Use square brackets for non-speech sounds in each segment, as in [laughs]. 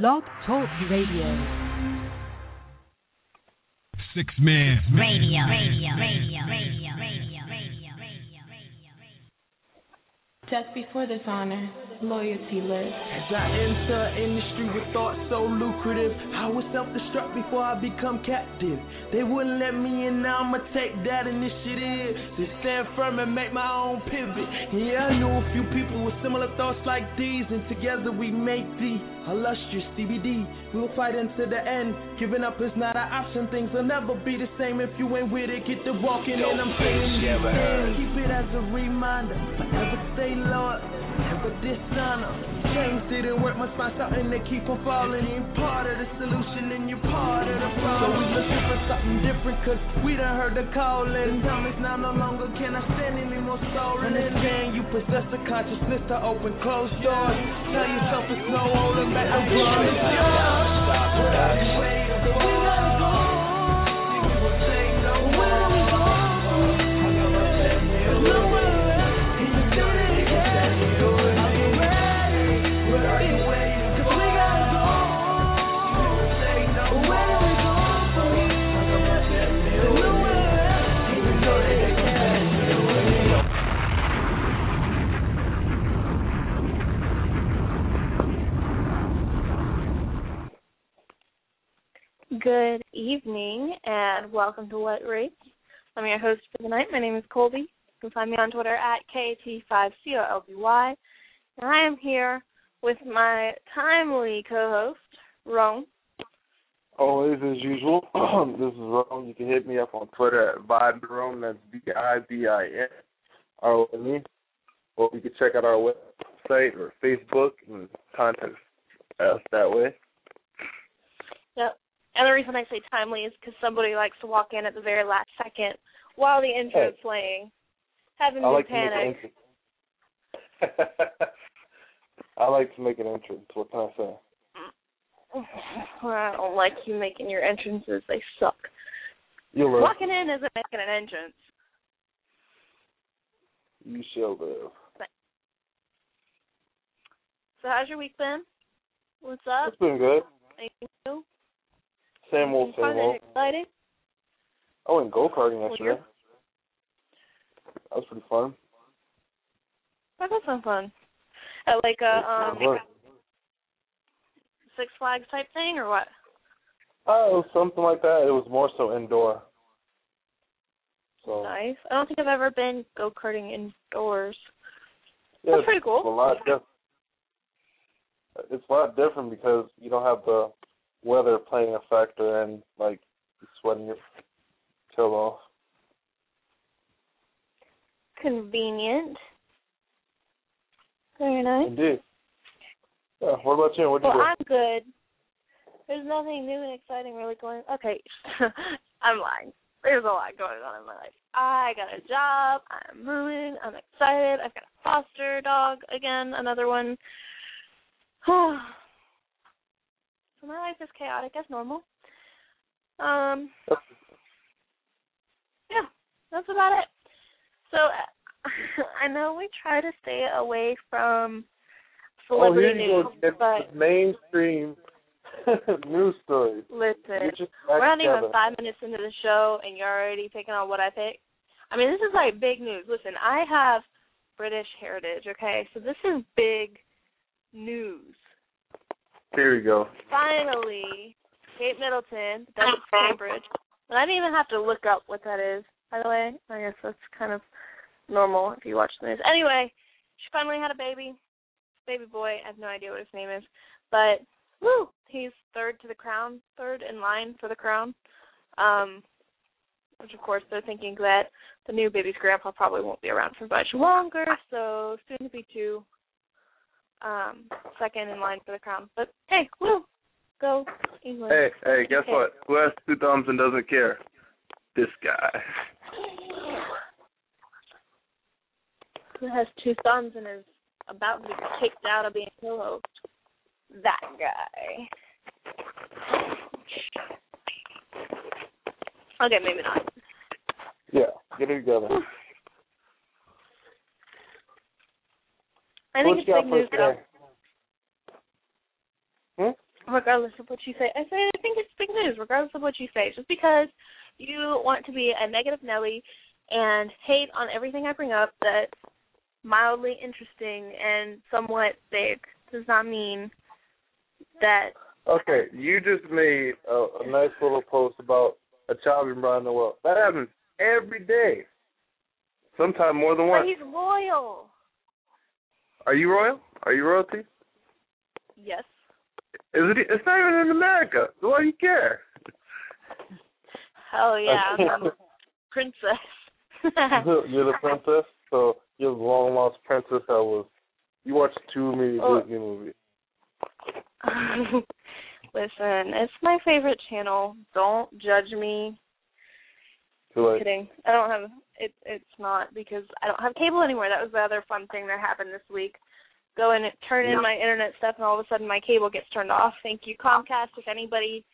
Blog Talk Radio. Sixth Man radio, radio, radio, radio, radio, radio, radio. Just before this honor loyalty lives. As I enter industry with thoughts so lucrative, I was self-destruct before I become captive. They wouldn't let me in, now I'ma take that initiative to stand firm and make my own pivot. Yeah, I knew a few people with similar thoughts like these, and together we make the illustrious CBD. We'll fight until the end. Giving up is not an option. Things will never be the same if you ain't with it. Get to walking, and I'm saying these things. Keep it as a reminder. Forever stay loyal, never dishonor. Change didn't work, must find something to keep on falling. In part of the solution, and you're part of the problem. So we looking for something different, cause we done heard the calling. The time is now no longer can I stand any more stolen. Understand you possess the consciousness to open closed doors. Tell yourself it's no holding back. I'm growing. Good evening and welcome to What Race. I'm your host for the night. My name is Colby. You can find me on Twitter at KAT5COLBY. And I am here with my timely co host, Rome. Always as usual. [clears throat] this is Rome. You can hit me up on Twitter at Vibe That's B I B I N R O M E. Or you can check out our website or Facebook and contact us that way. And the reason I say timely is because somebody likes to walk in at the very last second while the intro is Hey. playing, having I me like to panic. [laughs] I like to make an entrance. What can I say? I don't like you making your entrances. They suck. You live. Walking in isn't making an entrance. You shall live. So how's your week been? What's up? It's been good. Anything new? Same old, same and old. exciting? I went go karting yesterday. That was pretty fun. That was some fun. At like a um Six Flags type thing or what? Oh, something like that. It was more so indoor. So Nice. I don't think I've ever been go karting indoors. yeah, That's pretty cool. it's a lot diff- It's a lot different because you don't have the weather playing a factor in like sweating your tail off. Convenient. Very nice. Indeed. Yeah. What about you? What you Well, do? I'm good. There's nothing new and exciting really going. Okay, [laughs] I'm lying. There's a lot going on in my life. I got a job. I'm moving. I'm excited. I've got a foster dog again, another one. [sighs] [sighs] so my life is chaotic as normal. Um, yeah, that's about it. So [laughs] I know we try to stay away from oh, celebrity [laughs] you news, go. It's but mainstream news stories. listen, we're not even five minutes into the show, and you're already picking on what I pick. I mean, this is like big news. Listen, I have British heritage, okay? So this is big news. Here we go. Finally, Kate Middleton, of Cambridge. And I didn't even have to look up what that is, by the way. I guess that's kind of normal if you watch the news. Anyway, she finally had a baby. Baby boy. I have no idea what his name is. But woo, he's third to the crown, third in line for the crown. Um which of course they're thinking that the new baby's grandpa probably won't be around for much longer, so soon to be two um second in line for the crown. But hey, woo, go England. Hey, hey, guess Okay. what? Who has two thumbs and doesn't care? This guy. Who has two thumbs and is about to be kicked out of being co-host? That guy. Okay, maybe not. Yeah, get it together. [laughs] I think what it's big news though. regardless of what you say. I say I think it's big news, regardless of what you say. Just because you want to be a negative Nelly and hate on everything I bring up that's mildly interesting and somewhat big does not mean that. Okay, you just made a, a nice little post about a child being brought in the world. That happens every day. Sometimes more than But once. he's loyal. Are you royal? Are you royalty? Yes. Is it? It's not even in America. So why do you care? Oh yeah, [laughs] I'm a princess. [laughs] you're the princess, so you're the long lost princess that was. You watched too many Oh. Disney movies. [laughs] Listen, it's my favorite channel. Don't judge me. Too late. Kidding. I don't have it. It's not because I don't have cable anymore. That was the other fun thing that happened this week. Go and turn in my internet stuff, and all of a sudden my cable gets turned off. Thank you, Comcast. If anybody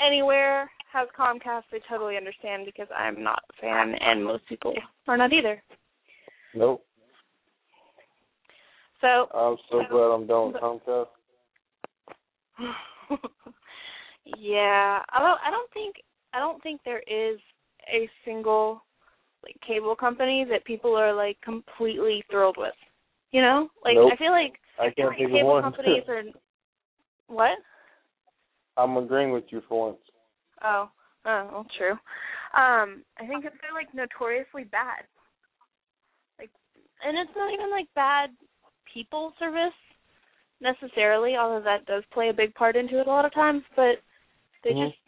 anywhere has Comcast, they totally understand because I'm not a fan, and most people are not either. Nope. So I'm so um, glad I'm done with Comcast. [laughs] yeah, I don't. I don't think. I don't think there is a single like cable company that people are like completely thrilled with. You know, like Nope. I feel like I can't think of cable one. companies [laughs] are. What? I'm agreeing with you for once. Oh, oh, well, true. Um, I think that they're like notoriously bad. Like, and it's not even like bad people service necessarily, although that does play a big part into it a lot of times. But they Mhm. just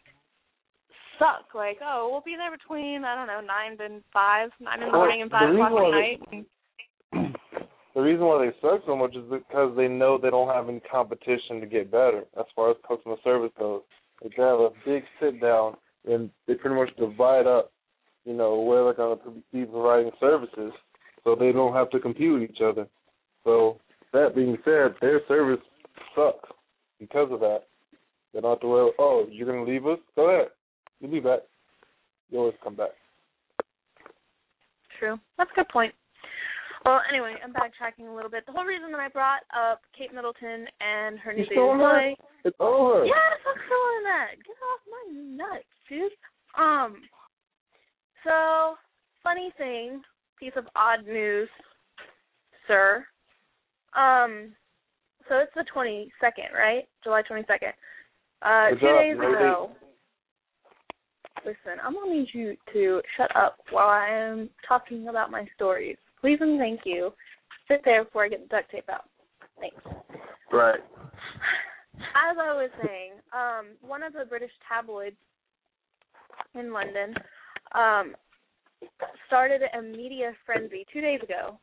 suck. Like, oh, we'll be there between I don't know nine and five, nine in the morning and five o'clock at night. And, [clears throat] the reason why they suck so much is because they know they don't have any competition to get better as far as customer service goes. They have a big sit down and they pretty much divide up, you know, where they're going to be providing services, so they don't have to compete with each other. So that being said, their service sucks because of that. They don't have to worry. Oh, you're going to leave us? Go ahead. You'll be back. You always come back. True. That's a good point. Well, anyway, I'm backtracking a little bit. The whole reason that I brought up Kate Middleton and her new baby still on that? boy. It's over. Yes, I'm still on that. Get off my nuts, dude. Um. So, funny thing, piece of odd news, sir. Um. So it's the 22nd, right? July 22nd. Uh, Good two job, days lady. ago. Listen, I'm gonna need you to shut up while I am talking about my stories. Please and thank you. Sit there before I get the duct tape out. Thanks. Right. As I was saying, um, one of the British tabloids in London um, started a media frenzy two days ago.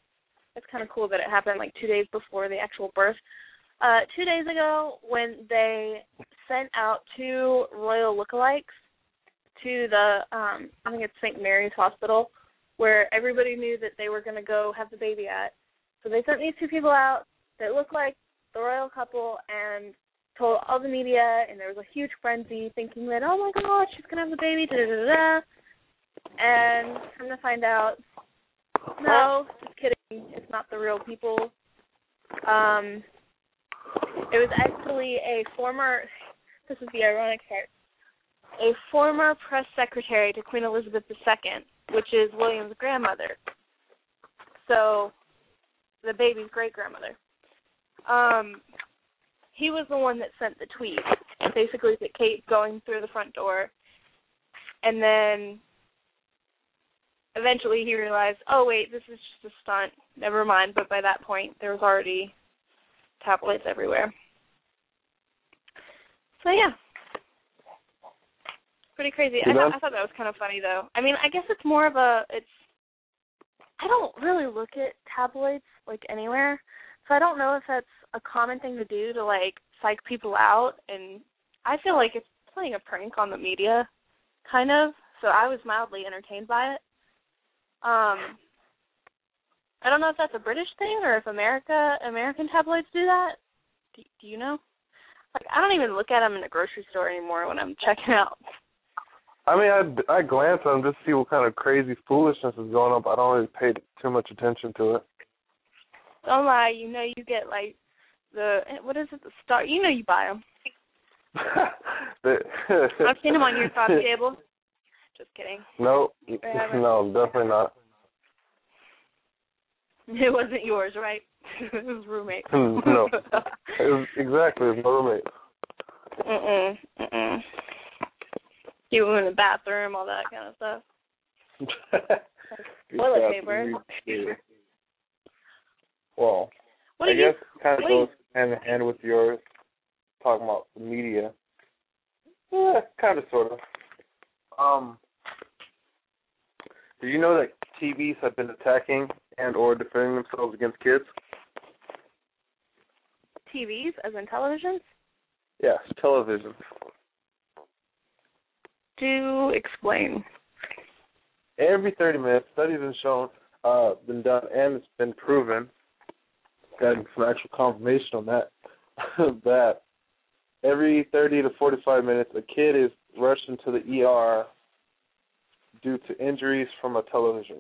It's kind of cool that it happened like two days before the actual birth. Uh, two days ago, when they sent out two royal lookalikes to the, um, I think it's St. Mary's Hospital, where everybody knew that they were going to go have the baby at. So they sent these two people out that looked like the royal couple and told all the media, and there was a huge frenzy, thinking that oh my god, she's gonna have the baby, da da da da. And come to find out, no, just kidding, it's not the real people. Um, it was actually a former. This is the ironic part. A former press secretary to Queen Elizabeth II, which is William's grandmother. So, the baby's great grandmother. Um, he was the one that sent the tweet, basically that Kate going through the front door, and then eventually he realized, oh wait, this is just a stunt. Never mind. But by that point, there was already tabloids everywhere. So yeah, pretty crazy. I, You know- thought I thought that was kind of funny though. I mean, I guess it's more of a it's. I don't really look at tabloids like anywhere, so I don't know if that's a common thing to do to like psych people out, and I feel like it's playing a prank on the media, kind of. So I was mildly entertained by it. Um, I don't know if that's a British thing or if America American tabloids do that. Do, do you know? Like I don't even look at them in the grocery store anymore when I'm checking out. I mean, I, I glance at them just to see what kind of crazy foolishness is going on, but I don't really pay too much attention to it. Don't lie, you know you get like the what is it the star? You know you buy them. [laughs] I've seen them on your [laughs] coffee table. Just kidding. No, [laughs] no, definitely not. It wasn't yours, right? it was roommate. no, it was, exactly, it's my roommate. Mm-mm. Mm-mm. You in the bathroom, all that kind of stuff. [laughs] Toilet paper. Well, What I you? guess kind of do you- goes hand in hand with yours, talking about the media. Yeah, kind of, sort of. Um, do you know that TVs have been attacking and or defending themselves against kids? TVs, as in televisions? Yes, television. Do explain. Every 30 minutes, studies have shown, uh, been done, and it's been proven, got some actual confirmation on that, [laughs] that every 30 to 45 minutes, a kid is rushed into the ER due to injuries from a television.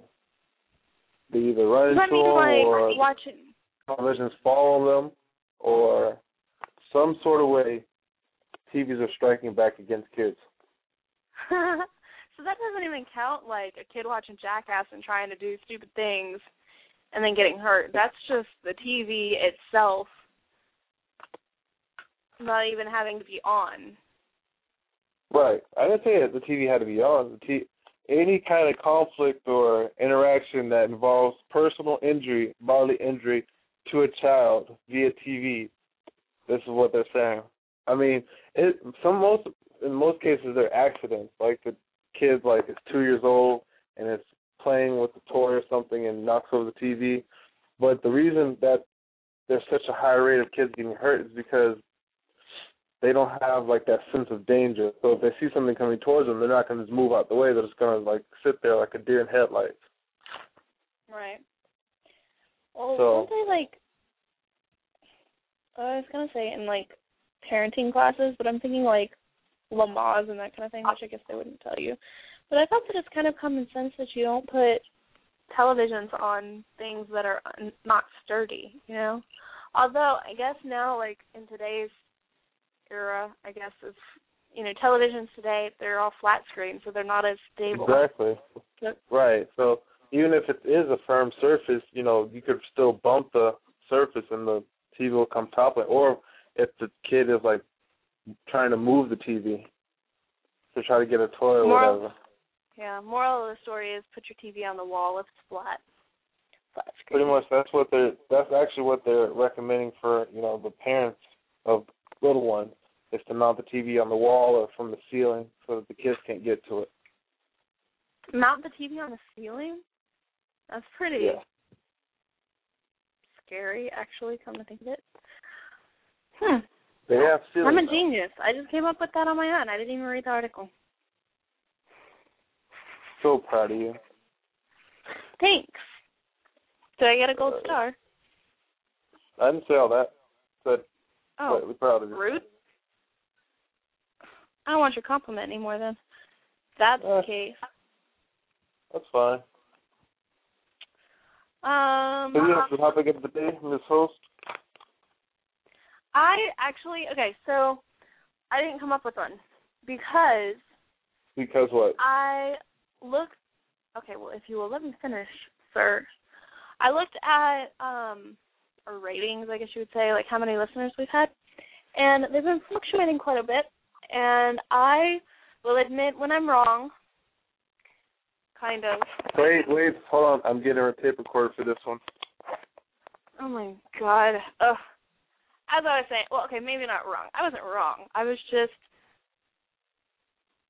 They either run into them like or watching? televisions fall on them or some sort of way TVs are striking back against kids. [laughs] so that doesn't even count like a kid watching Jackass and trying to do stupid things and then getting hurt. That's just the TV itself not even having to be on. Right. I didn't say that the TV had to be on. The t- any kind of conflict or interaction that involves personal injury, bodily injury to a child via TV, this is what they're saying. I mean, it some most in most cases they're accidents. Like the kid like is two years old and it's playing with a toy or something and knocks over the TV. But the reason that there's such a high rate of kids getting hurt is because they don't have like that sense of danger. So if they see something coming towards them, they're not going to just move out the way. They're just going to like sit there like a deer in headlights. Right. Well, So- weren't they like? I was gonna say in like parenting classes, but I'm thinking like Lamaze and that kind of thing, which I guess they wouldn't tell you. But I thought that it's kind of common sense that you don't put televisions on things that are not sturdy, you know. Although I guess now, like in today's era, I guess it's you know televisions today they're all flat screen, so they're not as stable. Exactly. Yep. Right. So even if it is a firm surface, you know, you could still bump the surface and the TV will come toppling. Or if the kid is like trying to move the TV to try to get a toy or Moral- whatever. Yeah, moral of the story is put your TV on the wall if it's flat. Flat screen. Pretty much that's what they're that's actually what they're recommending for, you know, the parents of little ones is to mount the TV on the wall or from the ceiling so that the kids can't get to it. Mount the TV on the ceiling? That's pretty Yeah. scary, actually, come to think of it. Hmm. They have ceilings. I'm a genius. I just came up with that on my own. I didn't even read the article. So proud of you. Thanks. Did I get a gold star? I didn't say all that. Said Oh, slightly proud of you. rude. I don't want your compliment anymore then. That's Uh, the case. That's fine. Um you have the topic of the day, Miss Host. I actually okay, so I didn't come up with one because Because what? I looked. Okay, well, if you will let me finish, sir. I looked at um our ratings, I guess you would say, like how many listeners we've had, and they've been fluctuating quite a bit. And I will admit when I'm wrong. Kind of. Wait, wait, hold on. I'm getting a tape recorder for this one. Oh my god. Ugh. As I was saying, well, okay, maybe not wrong. I wasn't wrong. I was just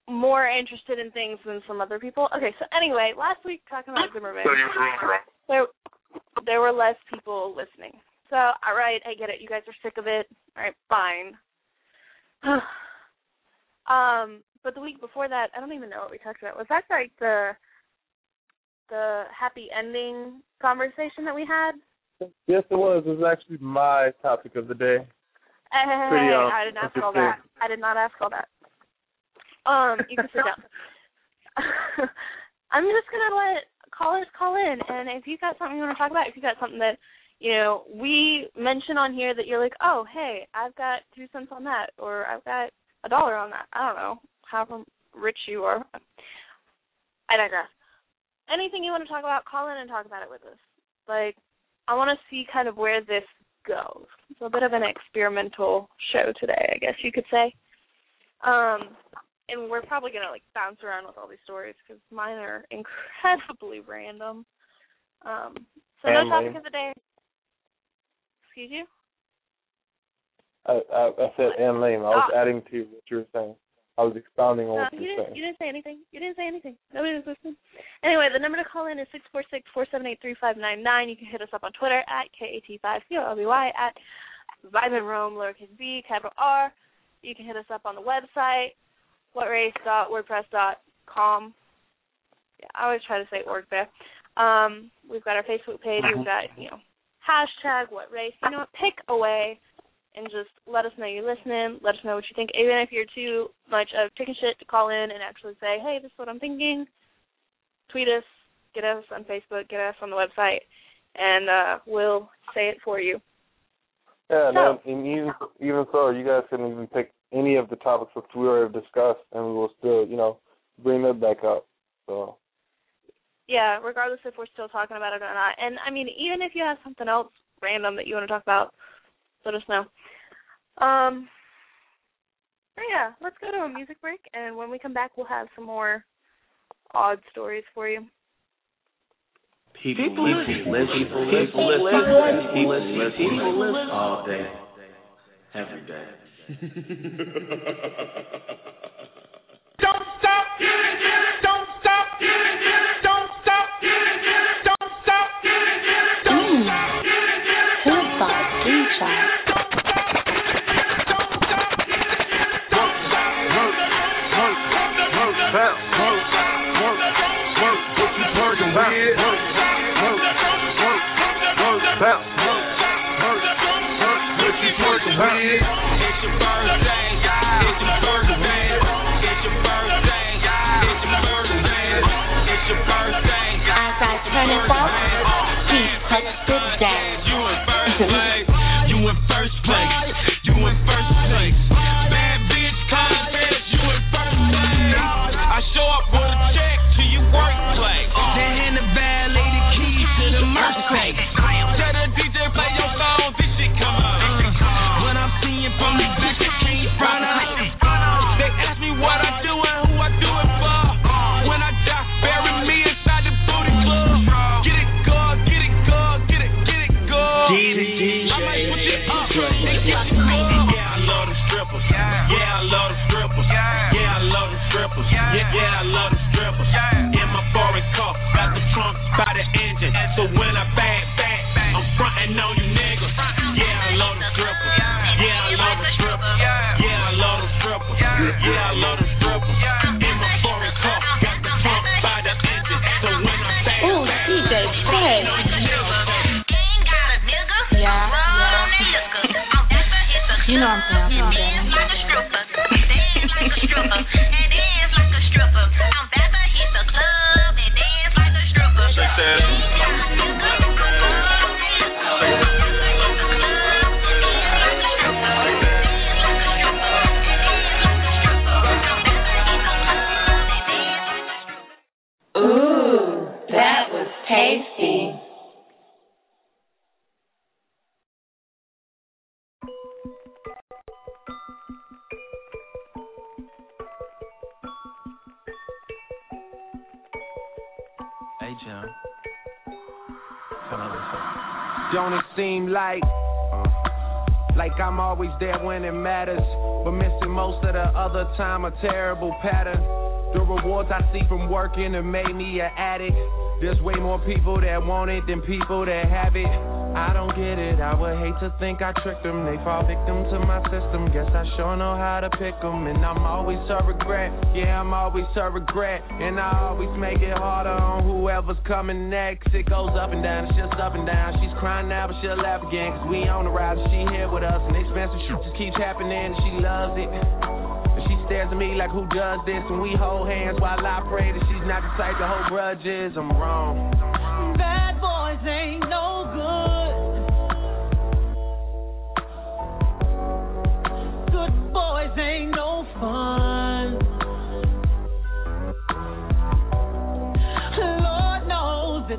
more interested in things than some other people. Okay, so anyway, last week talking about Zimmerman, there there were less people listening. So, all right, I get it. You guys are sick of it. All right, fine. [sighs] um, but the week before that, I don't even know what we talked about. Was that like the the happy ending conversation that we had? Yes, it was. It was actually my topic of the day. Hey, Pretty, um, I didn't ask all that. I did not ask all that. Um, you can sit down. [laughs] I'm just gonna let callers call in, and if you got something you want to talk about, if you got something that you know we mention on here that you're like, oh, hey, I've got two cents on that, or I've got a dollar on that. I don't know. However rich you are. I digress. Anything you want to talk about, call in and talk about it with us. Like, I want to see kind of where this goes. It's a bit of an experimental show today, I guess you could say. Um, and we're probably gonna like bounce around with all these stories because mine are incredibly [laughs] random. Um, so no topic of the day. Excuse you. I, I, I said and lame. I was oh. adding to what you were saying. I was expounding on no, what you, you didn't, saying. You didn't say anything. You didn't say anything. Nobody was listening. Anyway, the number to call in is six four six four seven eight three five nine nine. You can hit us up on Twitter at KAT5COLBY at VibinRome, lowercase b, capital R. You can hit us up on the website, whatrace.wordpress.com. Yeah, I always try to say org there. Um, we've got our Facebook page. We've got, you know, hashtag what race. You know what? Pick away and just let us know you're listening. Let us know what you think. Even if you're too much of chicken shit to call in and actually say, hey, this is what I'm thinking, tweet us, get us on Facebook, get us on the website, and uh, we'll say it for you. Yeah, so, and, even even so, you guys can even pick any of the topics that we already discussed, and we will still, you know, bring that back up. So. Yeah, regardless if we're still talking about it or not. And I mean, even if you have something else random that you want to talk about, let us know. Um. Yeah, let's go to a music break, and when we come back, we'll have some more odd stories for you. People, people listen, people listen, people listen, people listen, people listen all day, every day. Don't stop, get it, get it. don't stop, get it, get it. don't stop, Get don't stop, don't stop. Food Box Screenshot. Don't I'm always there when it matters, but missing most of the other time a terrible pattern. The rewards I see from working have made me an addict. There's way more people that want it than people that have it. I don't get it, I would hate to think I tricked them. They fall victim to my system. Guess I sure know how to pick them. And I'm always a regret, yeah, I'm always a regret. And I always make it harder on whoever's coming next. It goes up and down, it's just up and down. She's crying now, but she'll laugh again. Cause we on the ride, she here with us. And expensive shit just keeps happening, and she loves it. And she stares at me like, who does this? And we hold hands while I pray that she's not the type to hold grudges. I'm wrong. Bad boys ain't no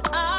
that I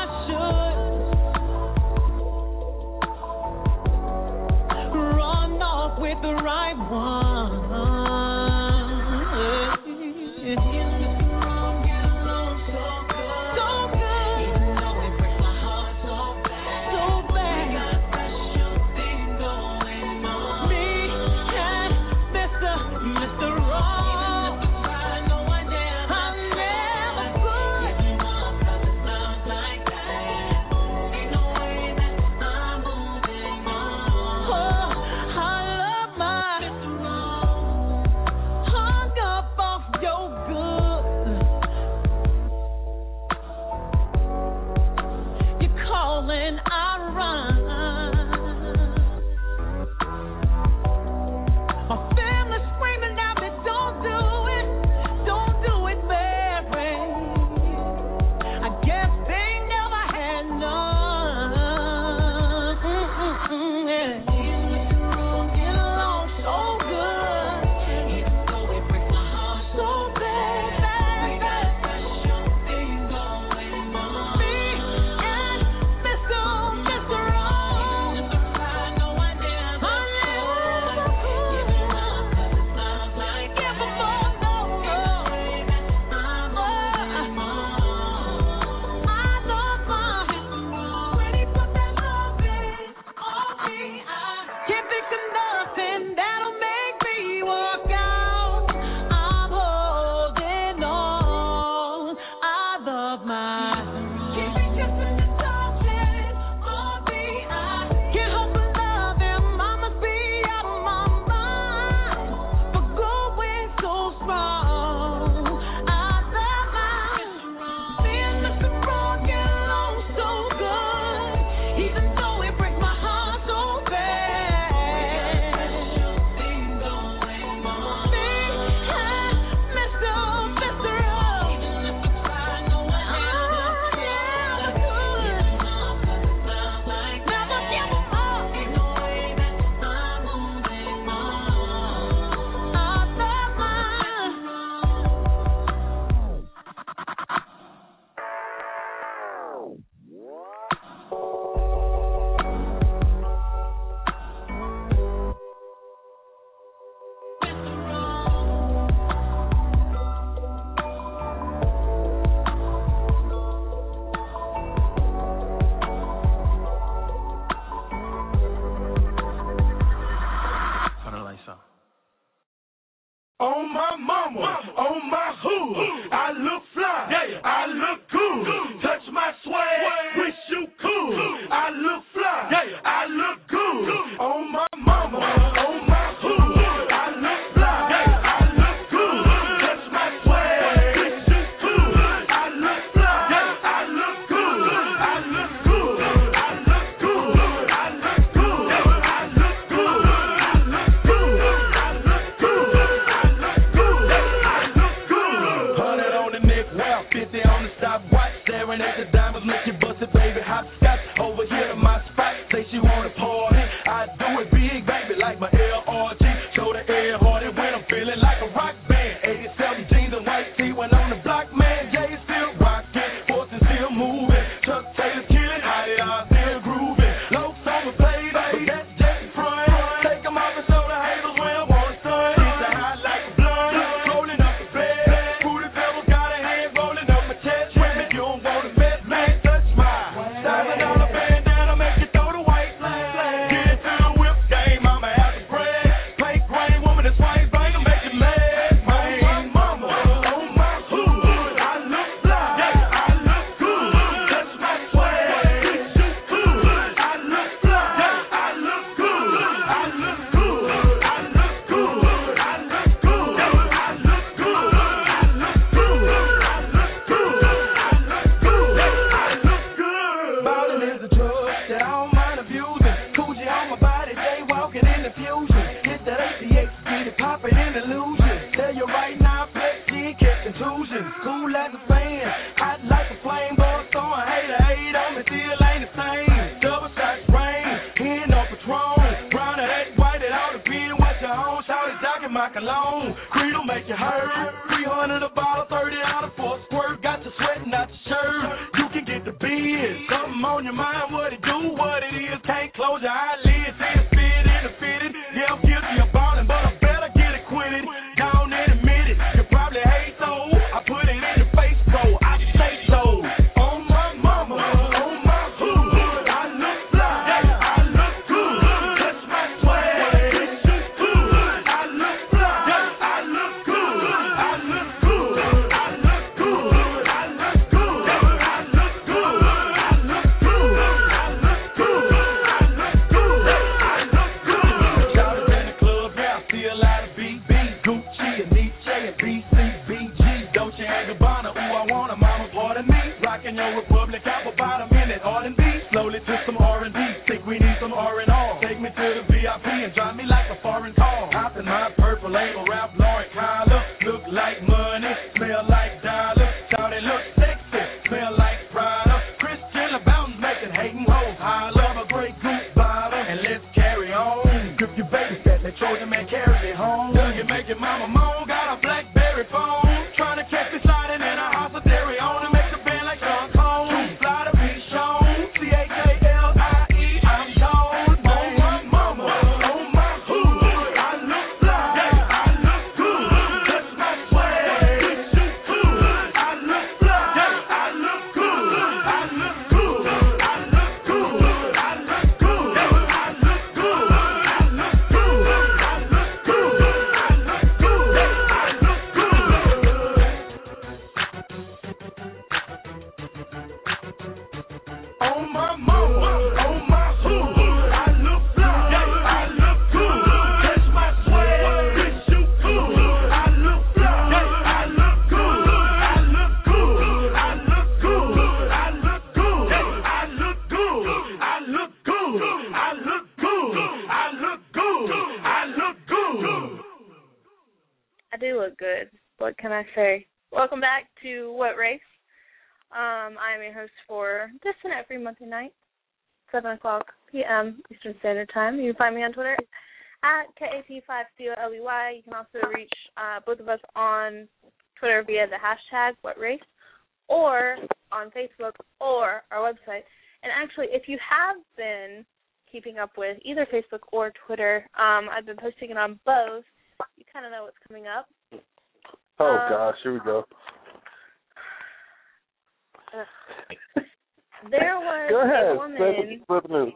I say? Welcome back to What Race? Um, I am your host for this and every Monday night, 7 o'clock p.m. Eastern Standard Time. You can find me on Twitter at KAT5COLBY. You can also reach uh, both of us on Twitter via the hashtag What Race or on Facebook or our website. And actually, if you have been keeping up with either Facebook or Twitter, um, I've been posting it on both. You kind of know what's coming up. Oh Um, gosh, here we go. There was [laughs] Go a ahead, woman. the, spread the news.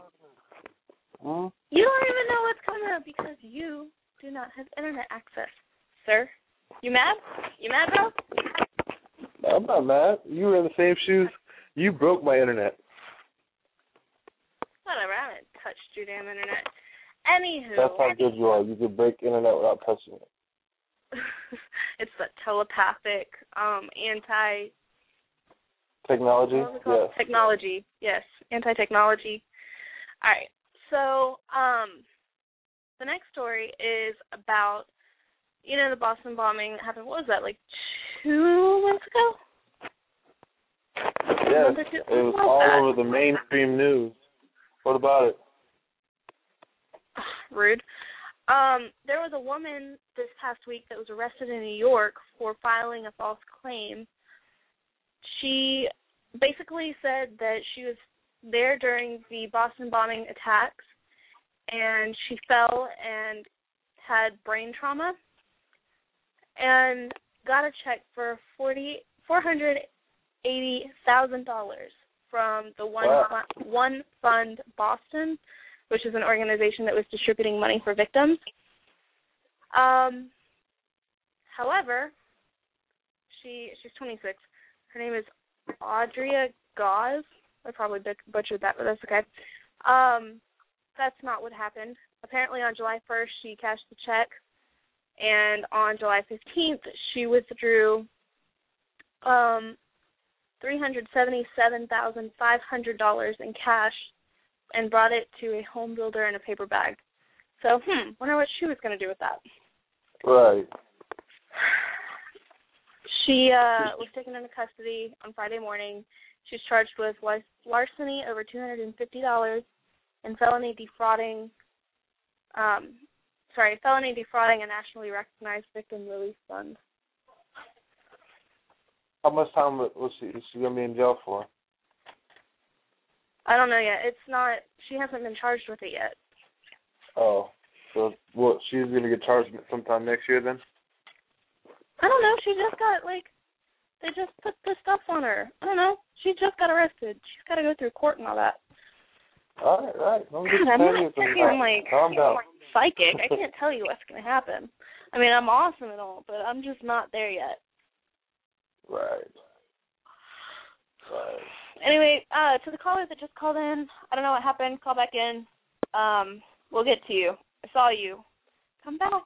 Hmm? You don't even know what's coming up because you do not have internet access, sir. You mad? You mad, bro? I'm not mad. You were in the same shoes. You broke my internet. Whatever. I haven't touched your damn internet. Anywho, That's how good you are. You can break internet without touching it. [laughs] it's the telepathic, um, anti Technology? what was it called? Yes. Technology, yes, anti-technology. All right, so um, the next story is about you know the Boston bombing that happened. What was that like two months ago? Yes. Two? It was all that? over the mainstream news. What about it? Rude. Um, there was a woman this past week that was arrested in New York for filing a false claim. She basically said that she was there during the Boston bombing attacks and she fell and had brain trauma and got a check for forty four hundred eighty thousand dollars from the one Wow. Fund, one fund Boston, which is an organization that was distributing money for victims. Um, however, she she's 26. Her name is Audrea Gause. I probably butchered that, but that's okay. Um, that's not what happened. Apparently, on July 1st, she cashed the check, and on July 15th, she withdrew um, $377,500 in cash and brought it to a home builder in a paper bag. So, hmm, wonder what she was going to do with that. Right. She uh, was taken into custody on Friday morning. She's charged with lar- larceny over $250 and felony defrauding um, sorry, felony defrauding a nationally recognized victim relief fund. How much time was she is she gonna be in jail for? I don't know yet. It's not. She hasn't been charged with it yet. Oh. So well, she's gonna get charged sometime next year then? I don't know. She just got like they just put the stuff on her. I don't know. She just got arrested. She's got to go through court and all that. All right, all right. Get God, I'm not freaking like Calm down. psychic. I can't tell you what's gonna happen. I mean, I'm awesome and all, but I'm just not there yet. Right. Right. Anyway, uh, to the caller that just called in, I don't know what happened. Call back in. Um, we'll get to you. I saw you. Come back.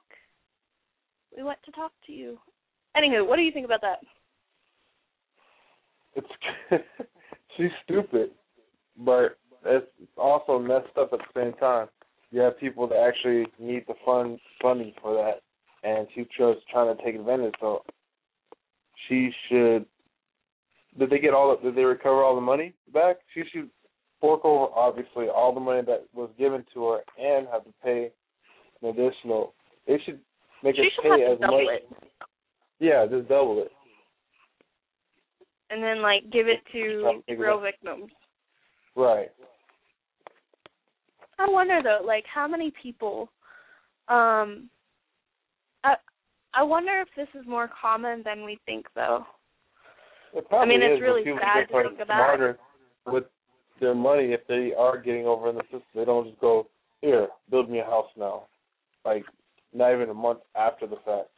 We want to talk to you. Anywho, what do you think about that? It's [laughs] she's stupid, but it's also messed up at the same time. You have people that actually need the fund funding for that, and she just trying to take advantage. So she should. Did they get all? The, did they recover all the money back? She should fork over obviously all the money that was given to her and have to pay an additional. They should make She her should pay have to as double much. it. Yeah, just double it. and then like give it to Try to figure real victims. Right. I wonder though, like how many people um I I wonder if this is more common than we think though. It probably I mean, it's is, really people sad to think about. smarter with their money if they are getting over in the system. They don't just go, here, build me a house now. Like, not even a month after the fact.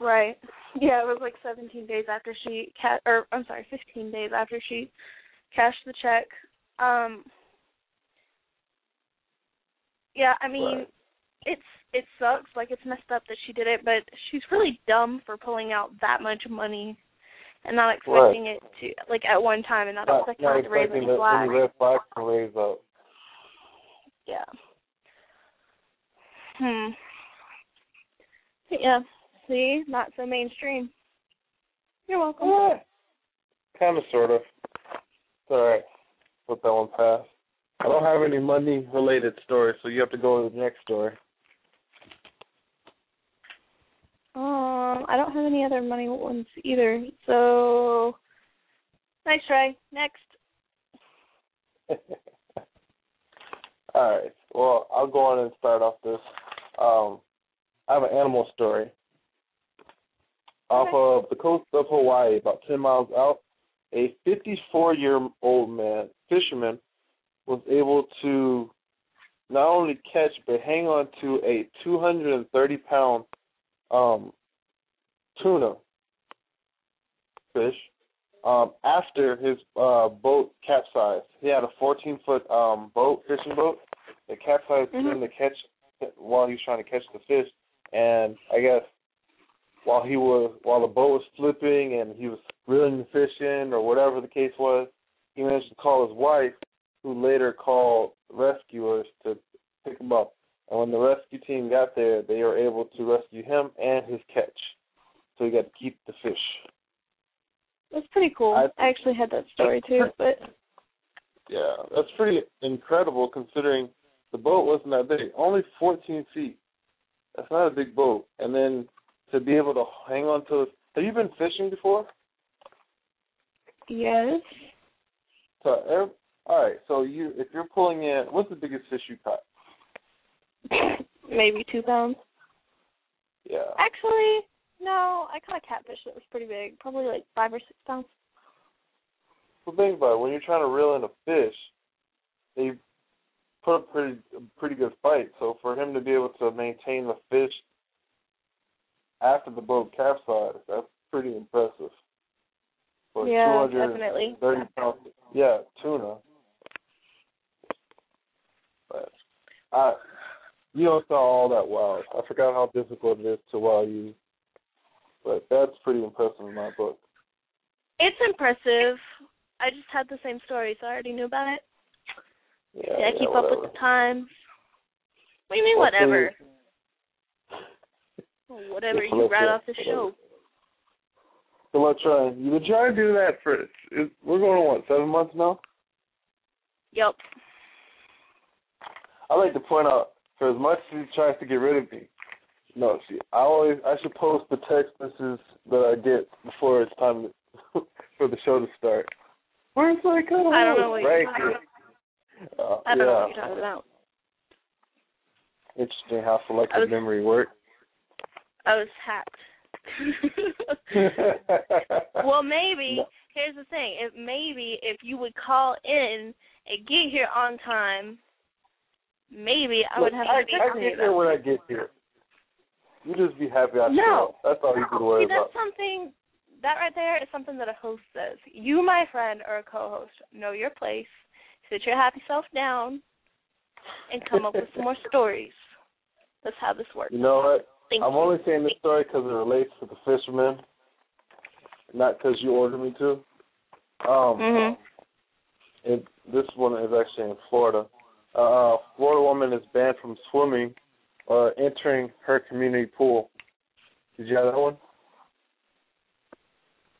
Right. [laughs] Yeah, it was like 17 days after she ca- or I'm sorry, 15 days after she cashed the check. Um Yeah, I mean, Right. it's it sucks like it's messed up that she did it, but she's really dumb for pulling out that much money and not expecting it to like at one time and not, Not, expecting not it to raise any any red to raise up. Yeah. Hmm. Yeah. See, not so mainstream. You're welcome. Yeah. Kind of, sort of. It's alright. Let that one pass. I don't have any money related stories, so you have to go to the next story. Um, I don't have any other money ones either. So, nice try. Next. [laughs] All right. Well, I'll go on and start off this. Um, I have an animal story. Off of the coast of Hawaii, about 10 miles out, a 54 year old man, fisherman, was able to not only catch but hang on to a 230 pound um, tuna fish um, after his uh, boat capsized. He had a 14 foot um, boat, fishing boat, that capsized Mhm. him to catch while he was trying to catch the fish. And I guess while he was while the boat was flipping and he was reeling the fish in or whatever the case was, he managed to call his wife, who later called rescuers to pick him up. And when the rescue team got there, they were able to rescue him and his catch. So he got to keep the fish. That's pretty cool. I- I actually had that story too, but Yeah, that's pretty incredible considering the boat wasn't that big. Only 14 feet. That's not a big boat. And then to be able to hang on to. Have you been fishing before? yes. So, all right. So you, if you're pulling in, what's the biggest fish you caught? [coughs] Maybe two pounds. Yeah. Actually, no, I caught a catfish that was pretty big, probably like five or six pounds. So think about it. When you're trying to reel in a fish, they put up pretty pretty good fight. So for him to be able to maintain the fish after the boat capsized, that's pretty impressive. For Yeah, definitely. pounds, yeah, tuna. But I, you don't sound all that wild. I forgot how difficult it is to wild you, but that's pretty impressive in my book. It's impressive. I just had the same story, so I already knew about it. Yeah, Yeah, I keep up with the times. What do you mean, [laughs] Well, whatever? Whatever, you write off the show. So let's try. You've been trying to do that for. We're going on what seven months now. Yep. I'd like to point out for as much as he tries to get rid of me, no, see, I always I should post the text messages that I get before it's time to, [laughs] for the show to start. Where's my co-host? I don't know what you're right talking here. Uh, I don't know what you're talking about. Interesting how selective was- memory works. I was hacked. [laughs] well, maybe No. here's the thing. If maybe if you would call in and get here on time, maybe I would have I, to be I get there when I get here. You just be happy I No. That's all you can worry See, about. that's something that right there is something that a host says. You, my friend, or a co-host, know your place. Sit your happy self down and come up with some more [laughs] stories. That's how this works. You know what? Thank I'm you. only saying this story because it relates to the fisherman, not because you ordered me to. Um, Mhm. it, this one is actually in Florida. Uh, a Florida woman is banned from swimming or entering her community pool. Did you have that one?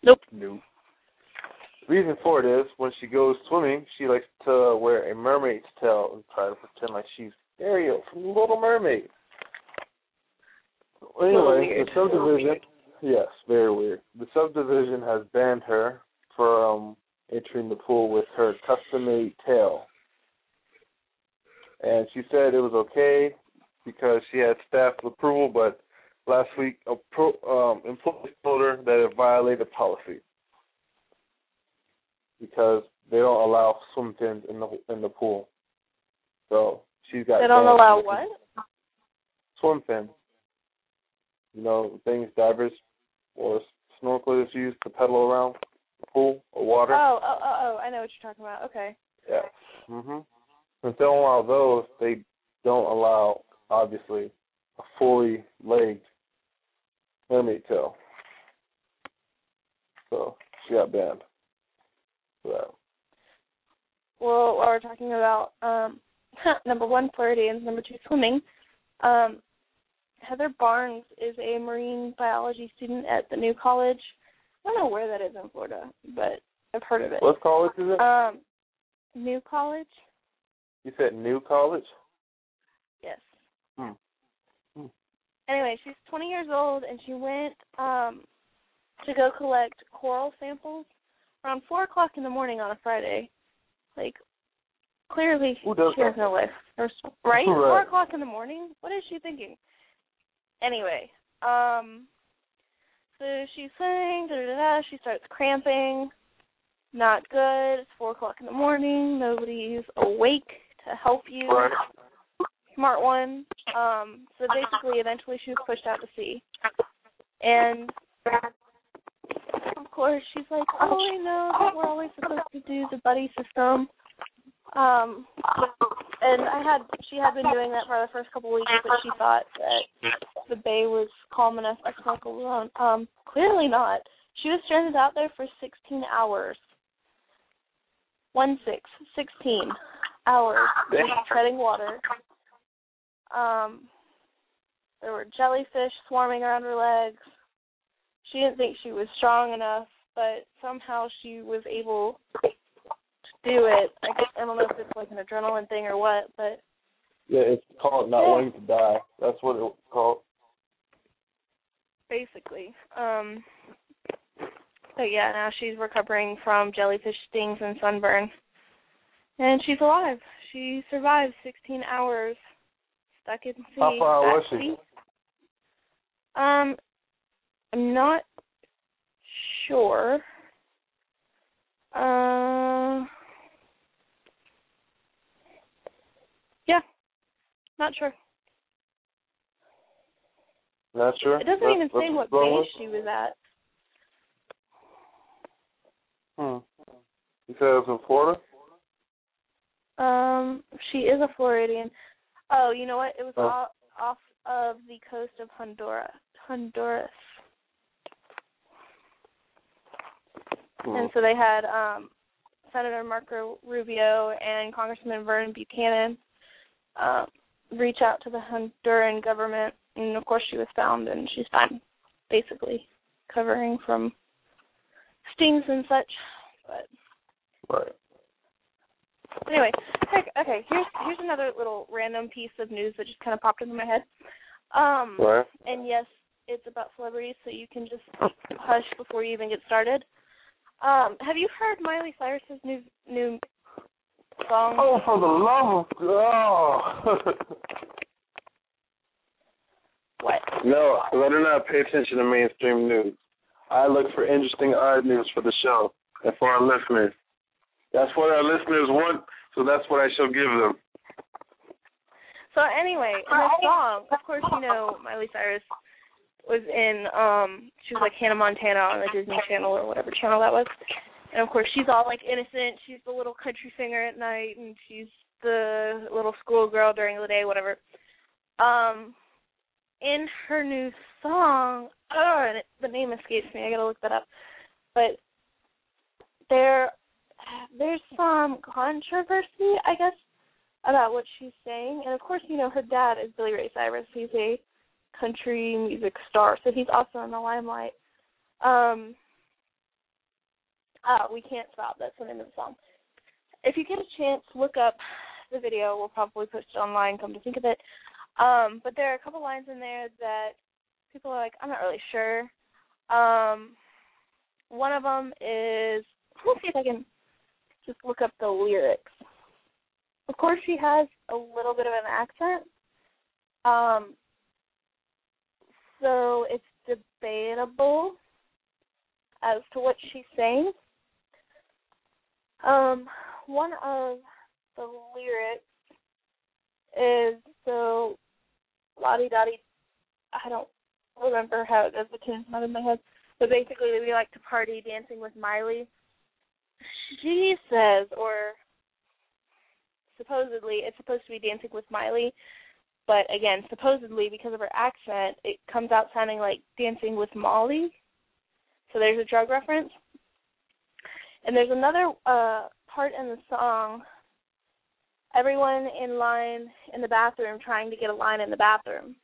Nope. No. Reason for it is when she goes swimming, she likes to wear a mermaid's tail and try to pretend like she's Ariel from The Little Mermaid. Anyway, the subdivision, yes, very weird. The subdivision has banned her from entering the pool with her custom-made tail, and she said it was okay because she had staff approval, but last week a pro, um, employees told her that it violated policy because they don't allow swim fins in the in the pool. So she's got. They don't allow what? Swim fins. You know, things divers or snorkelers use to pedal around the pool or water. Oh, oh, oh, oh! I know what you're talking about. Okay. Yeah. Mhm. Since they don't allow those, they don't allow obviously a fully legged mermaid tail. So she got banned for that. Well, while we're talking about um, [laughs] number one Floridians, number two swimming, um, Heather Barnes is a marine biology student at the New College. I don't know where that is in Florida, but I've heard of it. What college is it? Um, New College. You said New College? Yes. Hmm. Hmm. Anyway, she's 20 years old and she went um to go collect coral samples around four o'clock in the morning on a Friday. Like, clearly she has no life, right? [laughs] Right. Four o'clock in the morning. What is she thinking? Anyway, um, so she's saying da da da. da. She starts cramping. Not good. It's four o'clock in the morning. Nobody's awake to help you Right. smart one. Um, so basically, eventually, she was pushed out to sea, and of course, she's like, "Oh, I know that we're always supposed to do the buddy system." Um, and I had she had been doing that for the first couple of weeks, but she thought that the bay was calm enough to snorkel alone. Um, clearly not. She was stranded out there for 16 hours. One six, 16 hours just treading water. Um, there were jellyfish swarming around her legs. She didn't think she was strong enough, but somehow she was able to do it. I guess I don't know if it's like an adrenaline thing or what, but Yeah, it's called not Yeah. wanting to die. That's what it's called. basically. Um but yeah, now she's recovering from jellyfish stings and sunburn. And she's alive. She survived 16 hours stuck in sea. How far was she? Um, I'm not sure. Uh, yeah, not sure. Not sure. It doesn't That's- even say what base she was at. Hmm. You said it was in Florida? Um, she is a Floridian. Oh, you know what? It was Oh. off, off of the coast of Honduras. Honduras. Hmm. And so they had um Senator Marco Rubio and Congressman Vernon Buchanan um reach out to the Honduran government and of course she was found and she's fine basically covering from stings and such. But Right. Anyway, heck, okay. Here's here's another little random piece of news that just kind of popped into my head. Um, Right. and yes, it's about celebrities, so you can just hush before you even get started. Um, have you heard Miley Cyrus's new new song? Oh, for the love of God. What? No, I do not pay attention to mainstream news. I look for interesting odd news for the show and for our listeners. That's what our listeners want, so that's what I shall give them. So anyway, in the song, of course, you know Miley Cyrus was in um she was like Hannah Montana on the Disney Channel or whatever channel that was. And of course she's all like innocent, she's the little country singer at night and she's the little schoolgirl during the day, whatever. Um in her new song, oh and it, the name escapes me, I gotta look that up. But there there's some controversy, I guess, about what she's saying. And of course, you know, her dad is Billy Ray Cyrus. He's a country music star, so he's also in the limelight. Um uh, We Can't Stop, that's the name of the song. If you get a chance, look up the video. We'll probably post it online, come to think of it. Um, but there are a couple lines in there that people are like, I'm not really sure. Um, one of them is, let's see if I can just look up the lyrics. Of course, she has a little bit of an accent. Um, so it's debatable as to what she's saying. Um, one of the lyrics is so lottie dottie. I don't remember how it goes. The tune's not in my head. But basically, we like to party dancing with Miley. She says, or supposedly, it's supposed to be dancing with Miley. But again, supposedly, because of her accent, it comes out sounding like dancing with Molly. So there's a drug reference. And there's another uh part in the song everyone in line in the bathroom trying to get a line in the bathroom.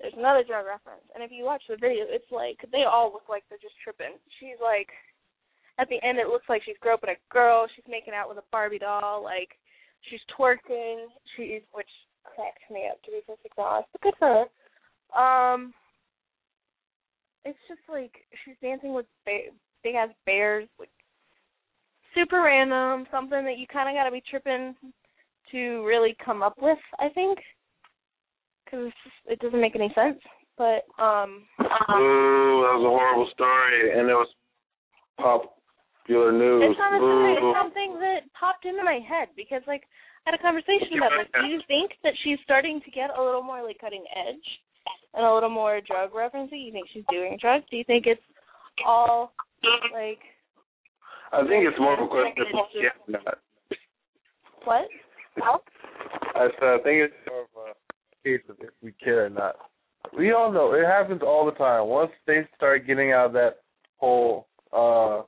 There's another drug reference. And if you watch the video, it's like they all look like they're just tripping. She's like at the end it looks like she's groping a girl, she's making out with a Barbie doll, like she's twerking, she's which cracks me up to be perfectly honest. But good for her. Um it's just like she's dancing with ba- big ass bears, like super random, something that you kind of got to be tripping to really come up with, I think, because it doesn't make any sense. But um, Ooh, that was a horrible story, and it was popular news. it's not a story. Ooh. It's something that popped into my head because, like, I had a conversation about this. Do you think that she's starting to get a little more like cutting edge and a little more drug referencing? You think she's doing drugs? Do you think it's all like I think it's more of a question of yeah, not. what? I said I think it's more of a case of if we care or not. We all know it happens all the time. Once they start getting out of that whole uh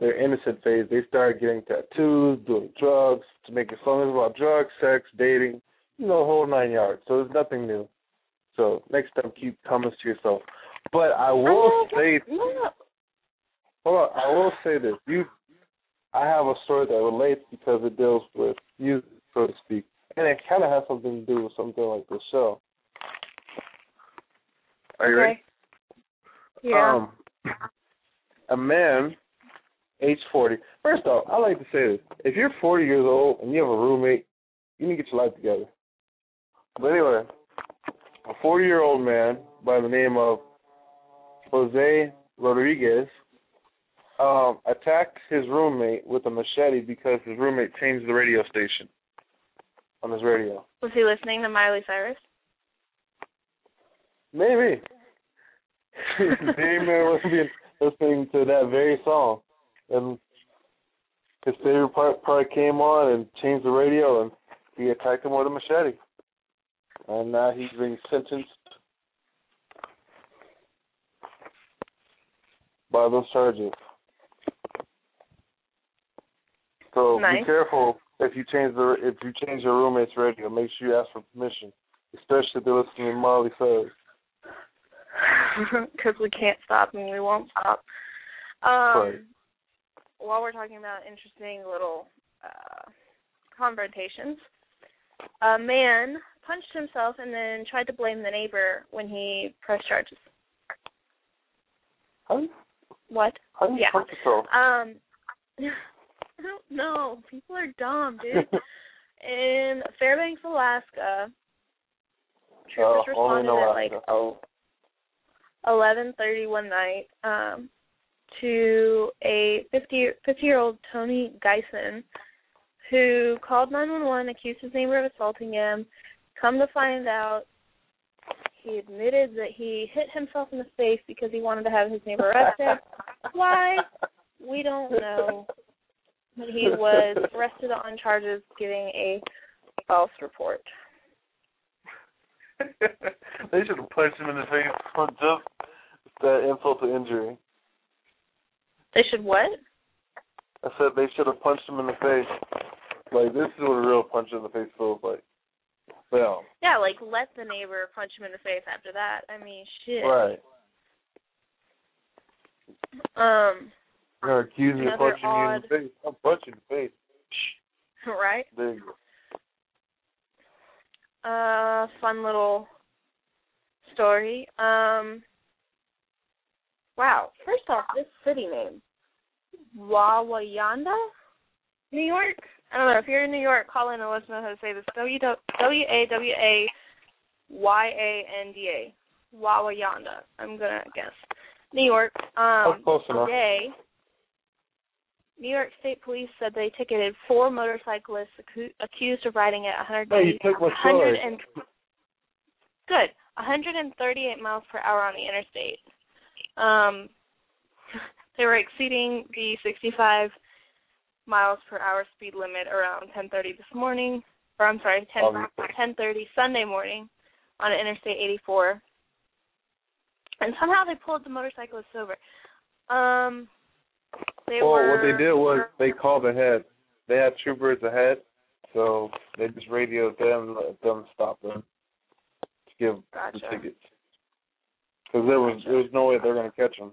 their innocent phase, they start getting tattoos, doing drugs, to making songs about drugs, sex, dating, you know, whole nine yards. So there's nothing new. So next time keep comments to yourself. But I will say No. Hold on, I will say this. You, I have a story that relates because it deals with music, so to speak, and it kind of has something to do with something like this show. Are you ready? Yeah. Um, a man, age forty. First off, I like to say this: if you're forty years old and you have a roommate, you need to get your life together. But anyway, a forty-year-old man by the name of Jose Rodriguez um, attacked his roommate with a machete because his roommate changed the radio station on his radio. Was he listening to Miley Cyrus? Maybe. [laughs] Maybe was listening to that very song, and his favorite part part came on and changed the radio, and he attacked him with a machete, and now he's being sentenced by those charges. So Nice. be careful if you change the if you change your roommate's radio. Make sure you ask for permission, especially if they're listening to Miley Cyrus. [laughs] Because we can't stop and we won't stop. Um, Right. While we're talking about interesting little uh, confrontations. A man punched himself and then tried to blame the neighbor when he pressed charges. Huh? What? How do you Yeah. punch yourself? Um, [laughs] I don't know. People are dumb, dude. [laughs] In Fairbanks, Alaska, troopers in responded at like oh, eleven thirty one night um, to a 50, 50 year old Tony Geisen who called nine one one, accused his neighbor of assaulting him. Come to find out, he admitted that he hit himself in the face because he wanted to have his neighbor arrested. Why? We don't know. But he was arrested on charges giving a false report. [laughs] they should have punched him in the face for just that insult to injury. They should what? I said they should have punched him in the face. Like this is what a real punch in the face feels like. Well, Yeah, like let the neighbor punch him in the face after that. I mean, shit. right. Um, You're accusing me of punching you in the face. I'm punching the face. [laughs] right? There you go. Uh, fun little story. Um, wow. First off, this city name, Wawayanda, New York. I don't know if you're in New York. Call in and let us know how to say this. W W A W A Y A N D A. Wawayanda. I'm gonna guess. New York. Um, That's close enough. today, New York State Police said they ticketed four motorcyclists acu- accused of riding at 100 Hey, you took my 100 and good 138 miles per hour on the interstate. Um, [laughs] they were exceeding the 65 miles per hour speed limit around 10:30 this morning, or I'm sorry, 10 Obviously. 10:30 Sunday morning on Interstate 84. And somehow they pulled the motorcyclists over. Um, they well, were what they did was they called ahead. They had troopers ahead, so they just radioed them and let them stop them to give Gotcha. the tickets. Because there was there was no way they're gonna catch them.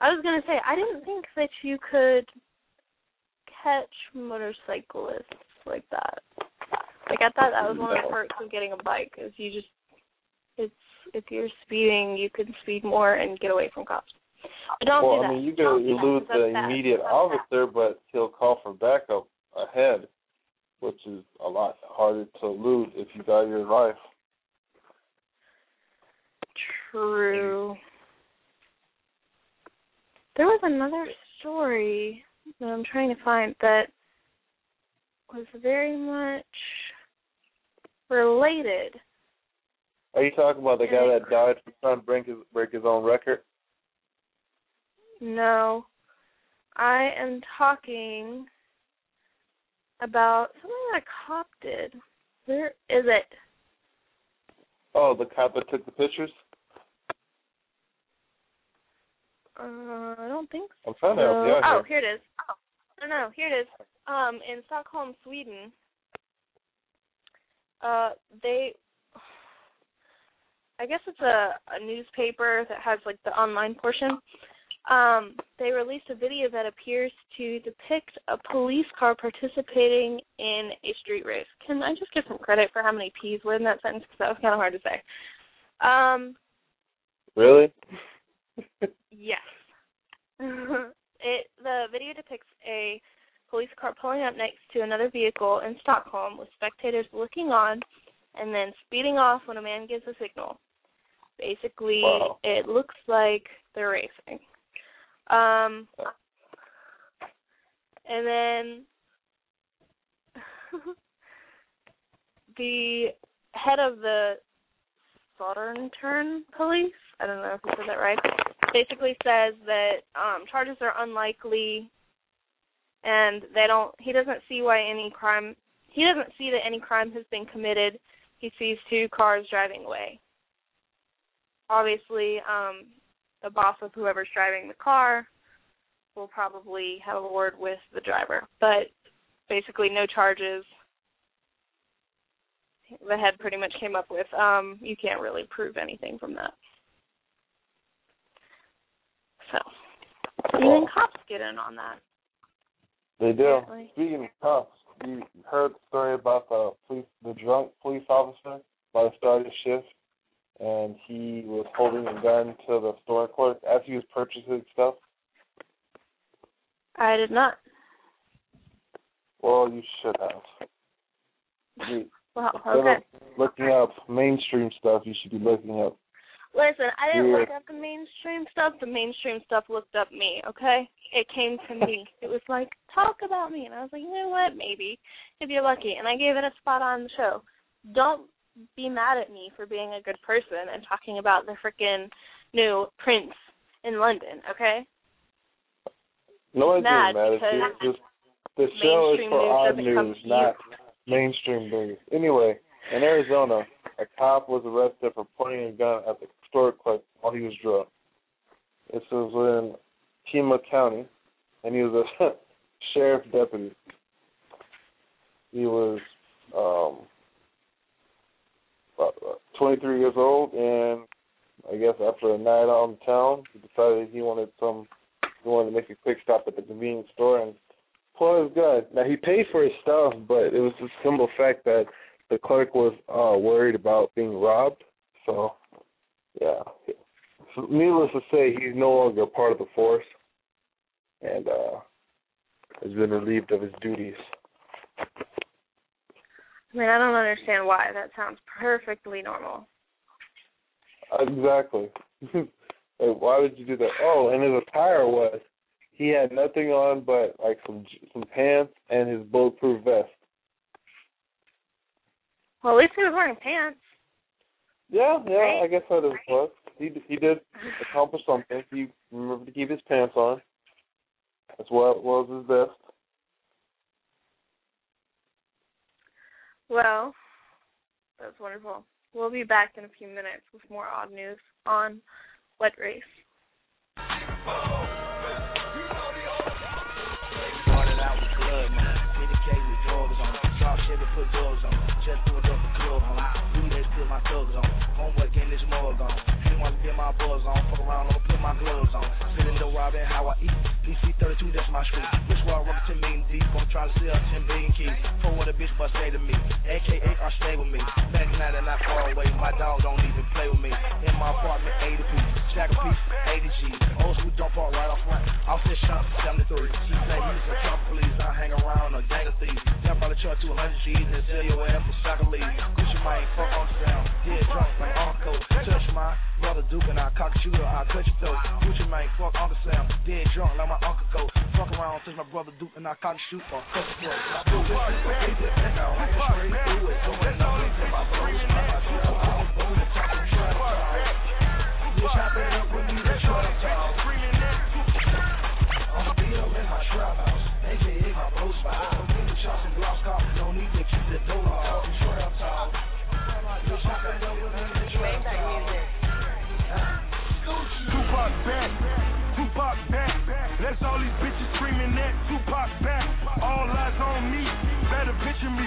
I was gonna say I didn't think that you could catch motorcyclists like that. Like I thought that was one of the perks of getting a bike is you just it's if you're speeding you can speed more and get away from cops. But don't well, do that. I mean, you could elude the immediate That's officer, but he'll call for backup ahead, which is a lot harder to elude if you got your life. True. There was another story that I'm trying to find that was very much related. Are you talking about the guy that died for trying to break his break his own record? No. I am talking about something that a cop did. Where is it? Oh, the cop that took the pictures. Uh, I don't think I'm trying to help you so. out Oh, here. it is. No, no, here it is. Um, in Stockholm, Sweden, uh, they, I guess it's a, a newspaper that has like the online portion. Um, they released a video that appears to depict a police car participating in a street race. Can I just give some credit for how many P's were in that sentence? Because that was kind of hard to say. Um, Really? Yes. [laughs] it the video depicts a police car pulling up next to another vehicle in Stockholm with spectators looking on and then speeding off when a man gives a signal. Basically, Wow. it looks like they're racing. Um and then [laughs] the head of the Southern Turn Police, I don't know if I said that right, basically says that um charges are unlikely and they don't he doesn't see why any crime he doesn't see that any crime has been committed. He sees two cars driving away. Obviously, um the boss of whoever's driving the car will probably have a word with the driver. But basically no charges the head pretty much came up with. Um, you can't really prove anything from that. So even cops get in on that. They do. Apparently. Speaking of cops, you heard the story about the police, the drunk police officer by the start of the shift, and he was holding a gun to the store clerk as he was purchasing stuff. I did not. Well, you should have. You, Well, okay. looking up mainstream stuff, you should be looking up. Listen, I didn't Yeah. look up the mainstream stuff. The mainstream stuff looked up me, okay? It came to me. It was like, talk about me. And I was like, you know what? Maybe, if you're lucky. And I gave it a spot on the show. Don't be mad at me for being a good person and talking about the freaking new Prince in London, okay? No one's Mad mad at you. because Just the show is for odd news, to you. Mainstream news. Anyway, in Arizona, a cop was arrested for pointing a gun at the store clerk while he was drunk. This was in Pima County, and he was a [laughs] sheriff deputy. He was um, about 23 years old, and I guess after a night out in town, he decided he wanted some he wanted to make a quick stop at the convenience store and out his gun. Now he paid for his stuff, but it was the simple fact that the clerk was uh worried about being robbed. So yeah. So, needless to say, he's no longer part of the force and uh has been relieved of his duties. I mean, I don't understand why. That sounds perfectly normal. Exactly. [laughs] like, why would you do that? Oh, and his attire was he had nothing on but like some some pants and his bulletproof vest. Well, at least he was wearing pants. Yeah, yeah, Right. I guess that is plus. He he did [sighs] accomplish something. He remembered to keep his pants on, as well, well as his vest. Well, that's wonderful. We'll be back in a few minutes with more odd news on What Race. Drop Chevy, put drugs on. Just pulled up the club on. Do that, put my thugs on. Homeboy getting this mug on. To get my buzz on. Fuck around, I'ma put my gloves on. Sitting in the robbing how I eat. DC 32, that's my street. This why I rock 10 million deep. I'm trying to sell 10 billion keys. For what a bitch must say to me. AKA are stay with me. Back night and not far away. My dog don't even play with me. In my apartment, 80 piece. Stack a piece, 80 G. Old school dump out right off front. Off this shop, 73. She say he's a truck police. I hang around a gang of thieves. Jump out the truck to 100 G's and sell your ass for soccer league. Gucci mine, fuck on sound. Dead drunk like Uncle. Touch my brother Duke and I cock shooter. I cut your throat. Gucci mine, fuck Uncle Sam. Dead drunk like my uncle go. Fuck around, touch my brother Duke and I cock shoot or cut your throat. Tupac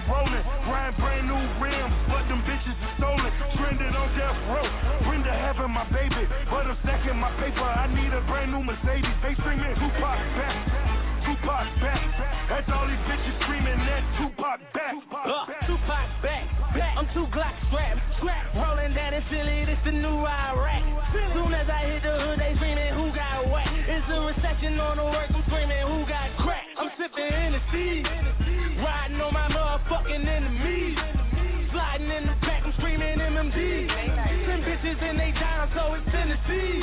rolling. Grind brand new rims, but them bitches are stolen. Stranded on death row. Brenda having my baby, but I'm stacking my paper. I need a brand new Mercedes. They screaming Tupac back. Tupac back. That's all these bitches screaming that Tupac back. Uh, Tupac back, back. I'm too Glock strapped, strapped. Rolling down in Philly, this the new Iraq. Soon as I hit the hood, they screaming, who got whack? It's a recession on the work, I'm In they down, so it's Tennessee.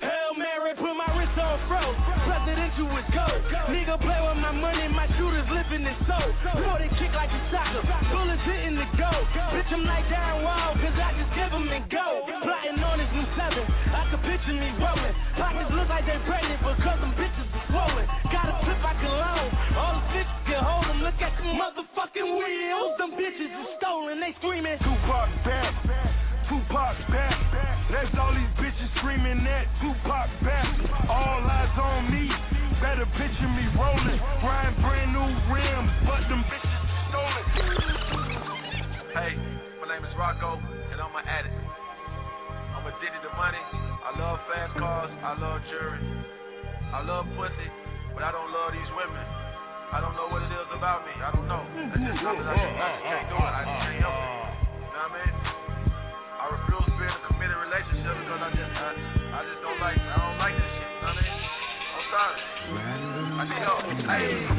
Hail Mary, put my wrist on fro. Presidential is gold. Nigga play with my money, my shooters living his soul. Throw they kick like a soccer, bullets hitting the goal. Bitch, I'm like Darren Wall, cause I just give them and go. Plotting on this new seven, I can picture me rolling. Pockets look like they pregnant because them bitches are swollen. Got a clip I can loan, all the bitches can hold them. Look at the motherfucking wheels, them bitches are stolen. They screaming, Tupac back. Tupac back. That's all these bitches screaming at Tupac back. All eyes on me. Better picture me rolling. Grind brand new rims, but them bitches stolen. Hey, my name is Rocco, and I'm an addict. I'm addicted to money. I love fast cars. I love jewelry. I love pussy, but I don't love these women. I don't know what it is about me. I don't know. That's just something I, I, I can't do it. I can't help it. go. Hey.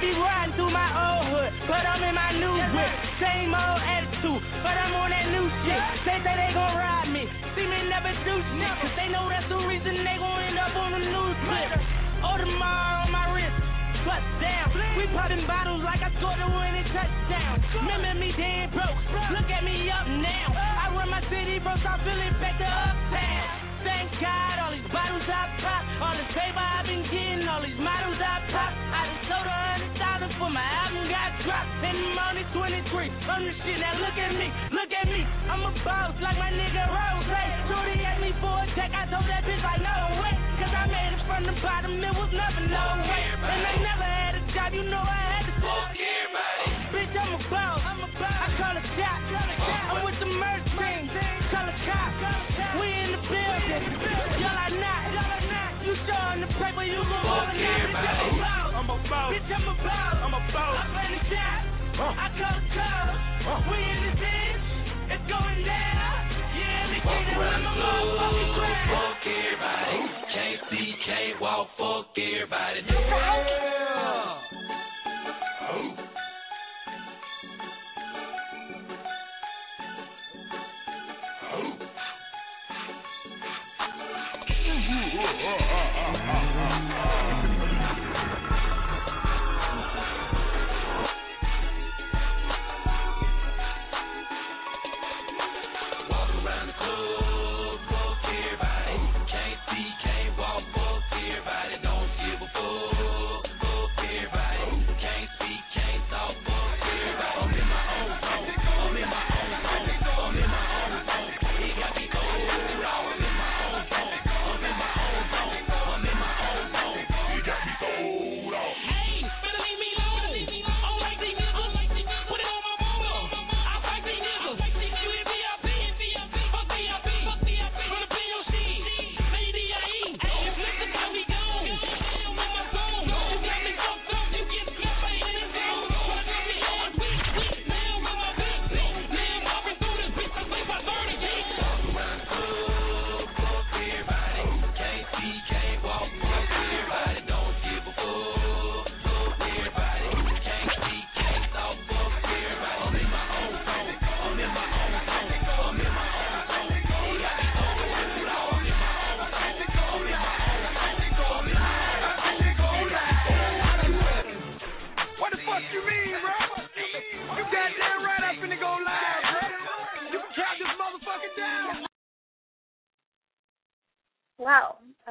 be riding through my old hood, but I'm in my new whip. Same old attitude, but I'm on that new shit. They say they gon' ride me, see me never do shit. Cause they know that's the reason they gon' end up on the news clip. Oh, Audemars on my wrist, but down. We popping bottles like I scored a winning touchdown. Remember me dead broke, look at me up now. I run my city from South Philly back to uptown. Thank God, all these bottles I pop, all this paper I've been getting, all these models I pop for my album got dropped in I'm only 23. I'm the shit, now look at me, look at me. I'm a boss like my nigga Rose. Shorty asked me for a check, I told that bitch like, no way. Cause I made it from the bottom, it was nothing, no way. And I never had a job, you know I had Bitch, I'm about. I'm about. I play the shot. Uh. I call the club. Uh. We in the bitch. It's going down. Yeah, they get it with my motherfucking grind. Fuck everybody. Can't see, can't walk. Fuck everybody. Yeah.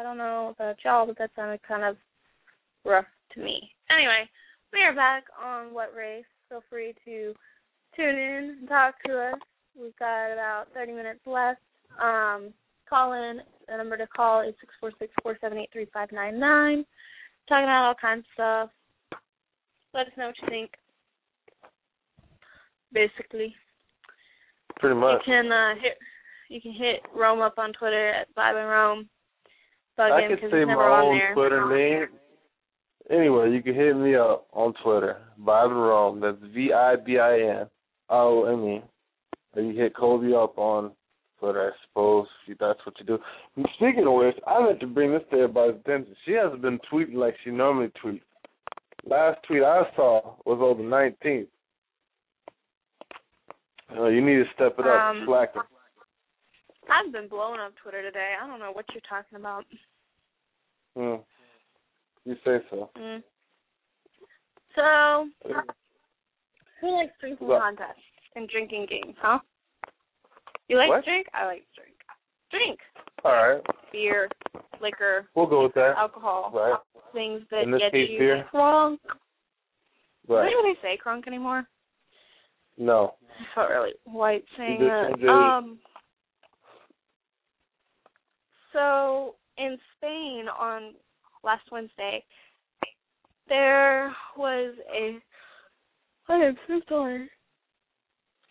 don't know about y'all, but that sounded kind of rough to me. Anyway, we are back on What Race. Feel free to tune in and talk to us. We've got about 30 minutes left. Um, call in. The number to call is 646-478-3599. Talking about all kinds of stuff. Let us know what you think. Basically. Pretty much. You can uh, hit you can hit Rome up on Twitter at Vibin Rome bug I him because he's never on there. I can say my own Twitter name. Anyway, you can hit me up on Twitter, Vibin Rome. That's V I B I N R O M E. Or you hit Colby up on Twitter, I suppose, if that's what you do. And speaking of which, I meant to bring this to everybody's attention. She hasn't been tweeting like she normally tweets. Last tweet I saw was on the 19th. Uh, you need to step it up, um, slacker. I've been blowing up Twitter today. I don't know what you're talking about. Hmm. You say so. Mm. So, who likes drinking What? contests and drinking games, huh? You like What? to drink? I like to drink. Drink. All right, Beer, liquor, we'll go with that. alcohol, Right. things that get case, you beer? crunk. Right. Does anybody say crunk anymore? No. I felt really white saying that. Um. So in Spain on last Wednesday, there was a. I am so sorry.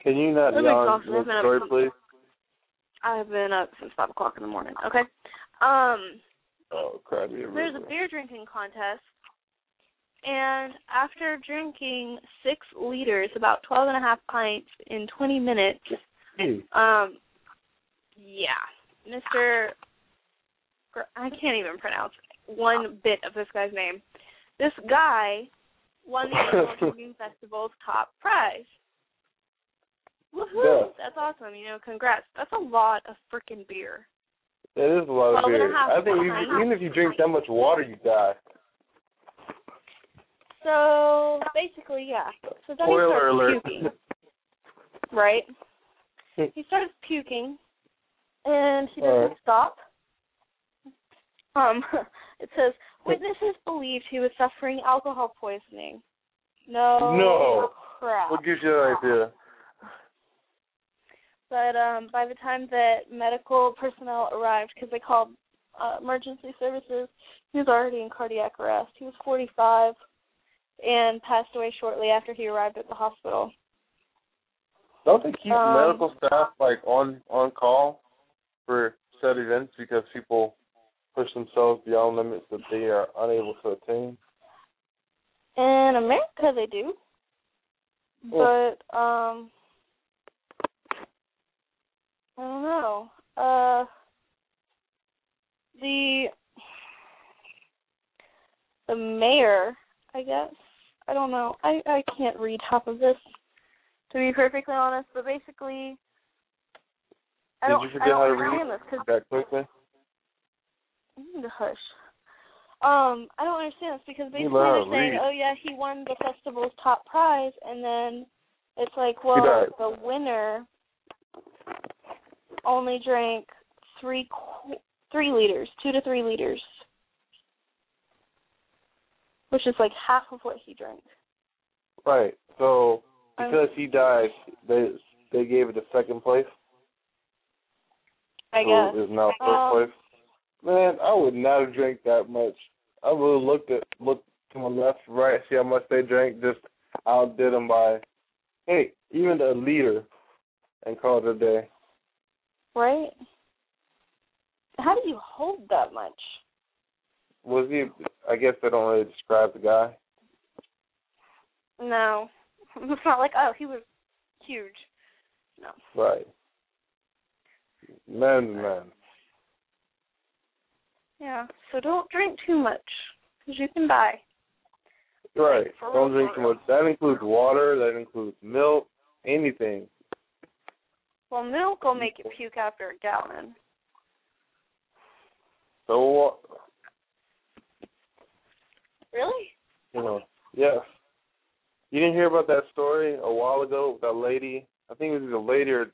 Can you not I'm yawn exhausted. I've next story, please? I've been up since five o'clock in the morning. Okay. Um. Oh, crap. There's a beer drinking contest, and after drinking six liters, about twelve and a half pints in twenty minutes, um, yeah, Mister, I can't even pronounce one bit of this guy's name. This guy won the annual drinking [laughs] festival's top prize. Woohoo! Yeah. That's awesome. You know, congrats. That's a lot of freaking beer. It is a lot of Twelve and a beer. I think even, even if you drink that much water, you die. So basically, yeah. So then he Spoiler starts alert. puking, right? [laughs] he starts puking, and he doesn't Alright. stop. Um, [laughs] it says witnesses believed he was suffering alcohol poisoning. No. No. Crap. What gives you that idea? But um, by the time that medical personnel arrived, because they called uh, emergency services, he was already in cardiac arrest. He was 45 and passed away shortly after he arrived at the hospital. Don't they keep Um, medical staff like on on call for said events because people push themselves beyond limits that they are unable to attain? In America, they do, Oh. but um, I don't know. Uh, the the mayor, I guess. I don't know. I I can't read half of this, to be perfectly honest. But basically, I Did don't you I forget don't how to read this that quickly? Hush. Um, I don't understand this because basically they're saying, "Oh yeah, he won the festival's top prize," and then it's like, well, the winner only drank three qu- three liters, two to three liters, which is like half of what he drank. Right. So Um, because he died, they they gave it a second place. I guess. is now first Um, place. Man, I would not have drank that much. I would have looked at looked to my left, right, see how much they drank. Just outdid them by, hey, even a liter, and called it a day. Right? How do you hold that much? Was he? I guess they don't really describe the guy. No, [laughs] it's not like oh he was huge. No. Right. Man, man. Yeah. So don't drink too much because you can die. Right. Don't drink too much. That includes water. That includes milk. Anything. Well, milk will make you puke after a gallon. So what? Really? You know. Yes. You didn't hear about that story a while ago? with That lady. I think it was a lady or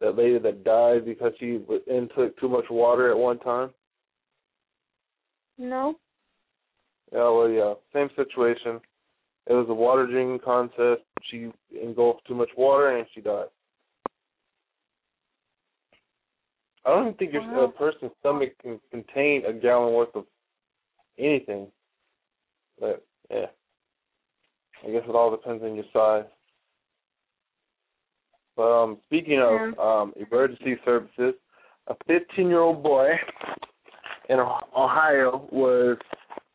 that lady that died because she intook too much water at one time. No. Yeah, well, yeah, same situation. It was a water drinking contest. She engulfed too much water and she died. I don't even think your a person's stomach can contain a gallon worth of anything. But yeah, I guess it all depends on your size. But um, speaking of um, emergency services, a 15-year-old boy in Ohio was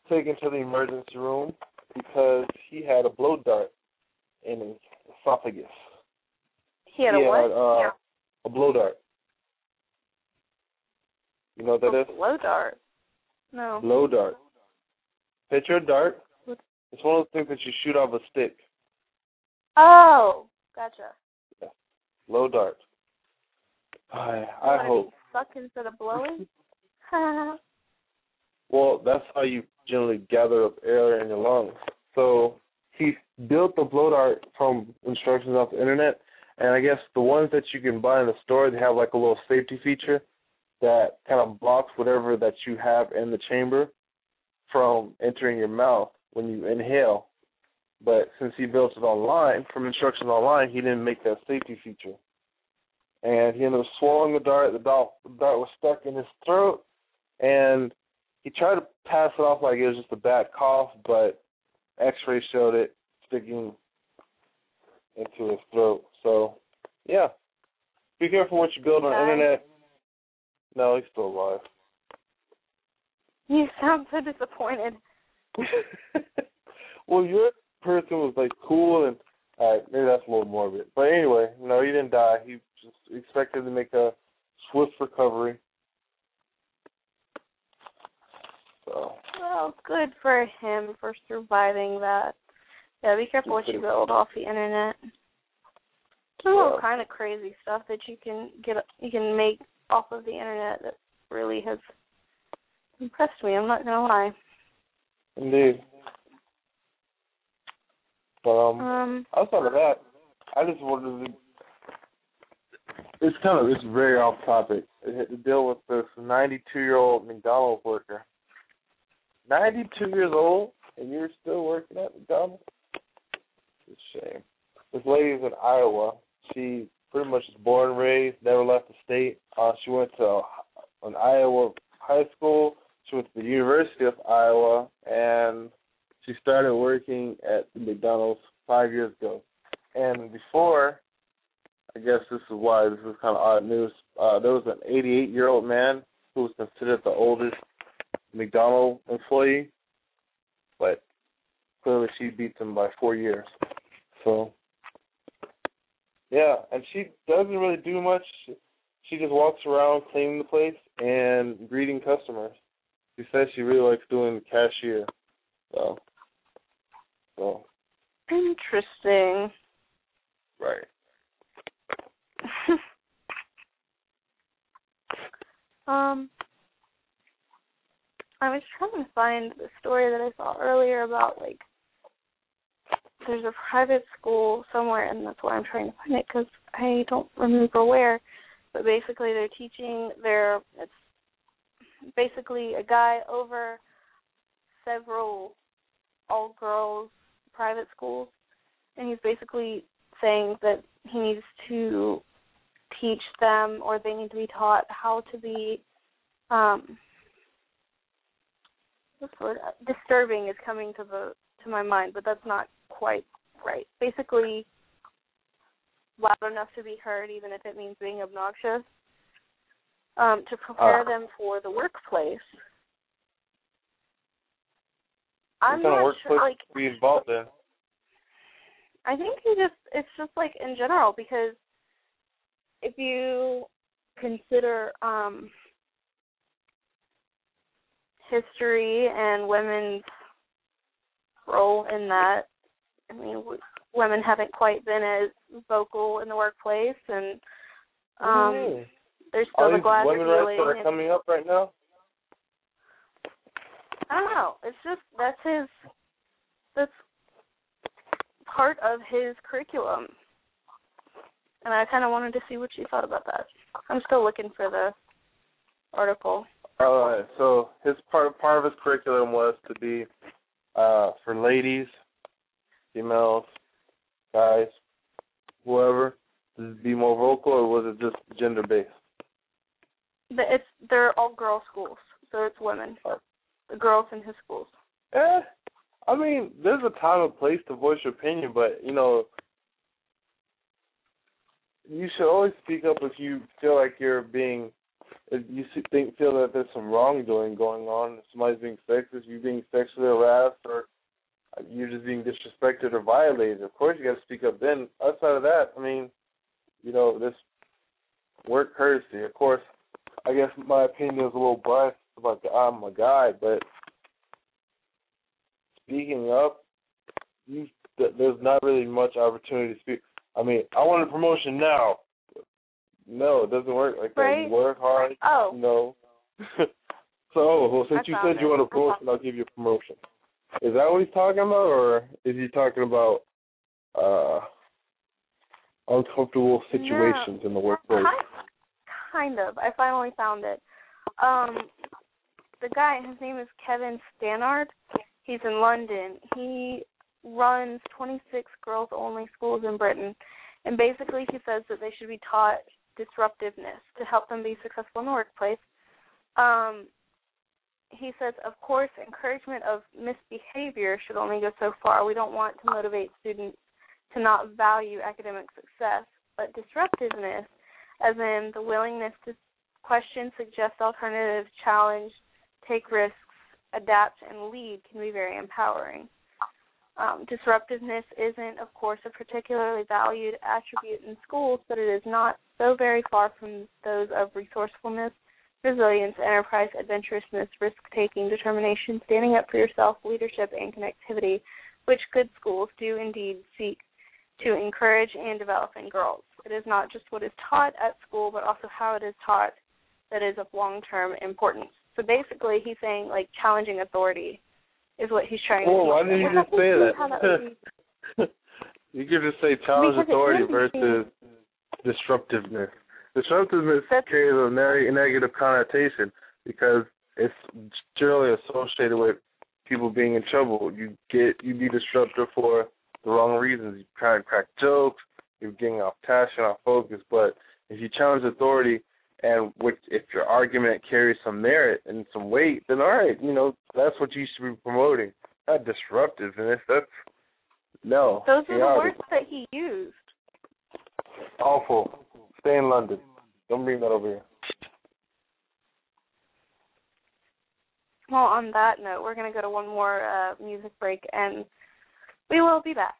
taken to the emergency room because he had a blow dart in his esophagus. He had a what? uh, a blow dart. You know what that is? Blow dart. No. Blow dart. Picture a dart. It's one of those things that you shoot off a stick. Oh, gotcha. Yeah. Blow dart. I I hope. suck instead of blowing. [laughs] [laughs] Well, that's how you generally gather up air in your lungs. So he built the blow dart from instructions off the internet, and I guess the ones that you can buy in the store, they have like a little safety feature that kind of blocks whatever that you have in the chamber from entering your mouth when you inhale. But since he built it online, from instructions online, he didn't make that safety feature. And he ended up swallowing the dart. The dart, was stuck in his throat, and he tried to pass it off like it was just a bad cough, but X-ray showed it sticking into his throat. So, yeah, be careful what you build on the internet. No, he's still alive. you sound so disappointed. [laughs] well, your person was like cool, and all right, maybe that's a little morbid. But anyway, no, he didn't die. He just expected to make a swift recovery. So, Well, good for him for surviving that. Yeah, be careful what you build off the internet. There's all Yeah. kind of crazy stuff that you can get, you can make off of the internet that really has impressed me. I'm not gonna lie. indeed. But um, Um, outside of that, I just wanted to. It's kind of it's very off topic. It had to deal with this 92 year old McDonald's worker. 92 years old, and you're still working at McDonald's. It's a shame. This lady's in Iowa. She pretty much was born raised, never left the state. Uh, she went to an Iowa high school. She went to the University of Iowa, and she started working at McDonald's five years ago. And before, I guess this is why this is kind of odd news. Uh, there was an 88 year old man who was considered the oldest McDonald employee, but clearly she beats him by four years. So, yeah, and she doesn't really do much. She just walks around cleaning the place and greeting customers. She says she really likes doing the cashier. So, so interesting. right. [laughs] um, I was trying to find the story that I saw earlier about like there's a private school somewhere, and that's why I'm trying to find it because I don't remember where. But basically, they're teaching their it's basically a guy over several all girls private schools, and he's basically saying that he needs to teach them or they need to be taught how to be um word disturbing is coming to the to my mind but that's not quite right basically loud enough to be heard even if it means being obnoxious um to prepare Ah. them for the workplace What i'm kind of not workplace sure like be involved in? I think he just it's just like in general because if you consider um history and women's role in that, I mean, w- women haven't quite been as vocal in the workplace, and um Mhm. there's All still the these glass women rights ceiling. that are coming up right now. I don't know. It's just that's his that's part of his curriculum. And I kind of wanted to see what you thought about that. I'm still looking for the article. All right. So his part part of his curriculum was to be uh for ladies, females, guys, whoever, to be more vocal, or was it just gender based? But it's they're all girl schools, so it's women. The girls in his schools. Eh, I mean, there's a time and place to voice your opinion, but you know, you should always speak up if you feel like you're being, if you think feel that there's some wrongdoing going on. Somebody's being sexist, you being sexually harassed, or you're just being disrespected or violated. Of course, you got to speak up. Then, outside of that, I mean, you know, this work courtesy. Of course, I guess my opinion is a little biased about the I'm a guy, but speaking up, you there's not really much opportunity to speak. I mean, I want a promotion now. No, it doesn't work like that. You work hard. Oh. You know. [laughs] so, well, since you said you want a promotion, I'll give you a promotion. Is that what he's talking about, or is he talking about uh uncomfortable situations in the workplace? Kind, of. I finally found it. Um, the guy, his name is Kevin Stannard. He's in London. He runs 26 girls only schools in Britain. And basically, he says that they should be taught disruptiveness to help them be successful in the workplace. Um, he says, of course, encouragement of misbehavior should only go so far. We don't want to motivate students to not value academic success, but disruptiveness, as in the willingness to question, suggest alternatives, challenge, take risks, adapt, and lead, can be very empowering. Um, disruptiveness isn't, of course, a particularly valued attribute in schools, but it is not so very far from those of resourcefulness, resilience, enterprise, adventurousness, risk taking, determination, standing up for yourself, leadership, and connectivity, which good schools do indeed seek to encourage and develop in girls. It is not just what is taught at school, but also how it is taught that is of long term importance. So basically, he's saying like challenging authority is what he's trying to. why didn't you just say I think how that that? [laughs] you could just say challenge Because authority versus disruptiveness. Disruptiveness carries a very negative connotation because it's generally associated with people being in trouble. You get you be disruptive for the wrong reasons. You try to crack jokes. You're getting off task and off focus. But if you challenge authority and which if your argument carries some merit and some weight, then all right, you know that's what you should be promoting. Not disruptiveness. That's no. Those are the chaotic. words that he used. Awful. Stay in London. Don't bring that over here. Well, on that note, we're going to go to one more uh, music break, and we will be back.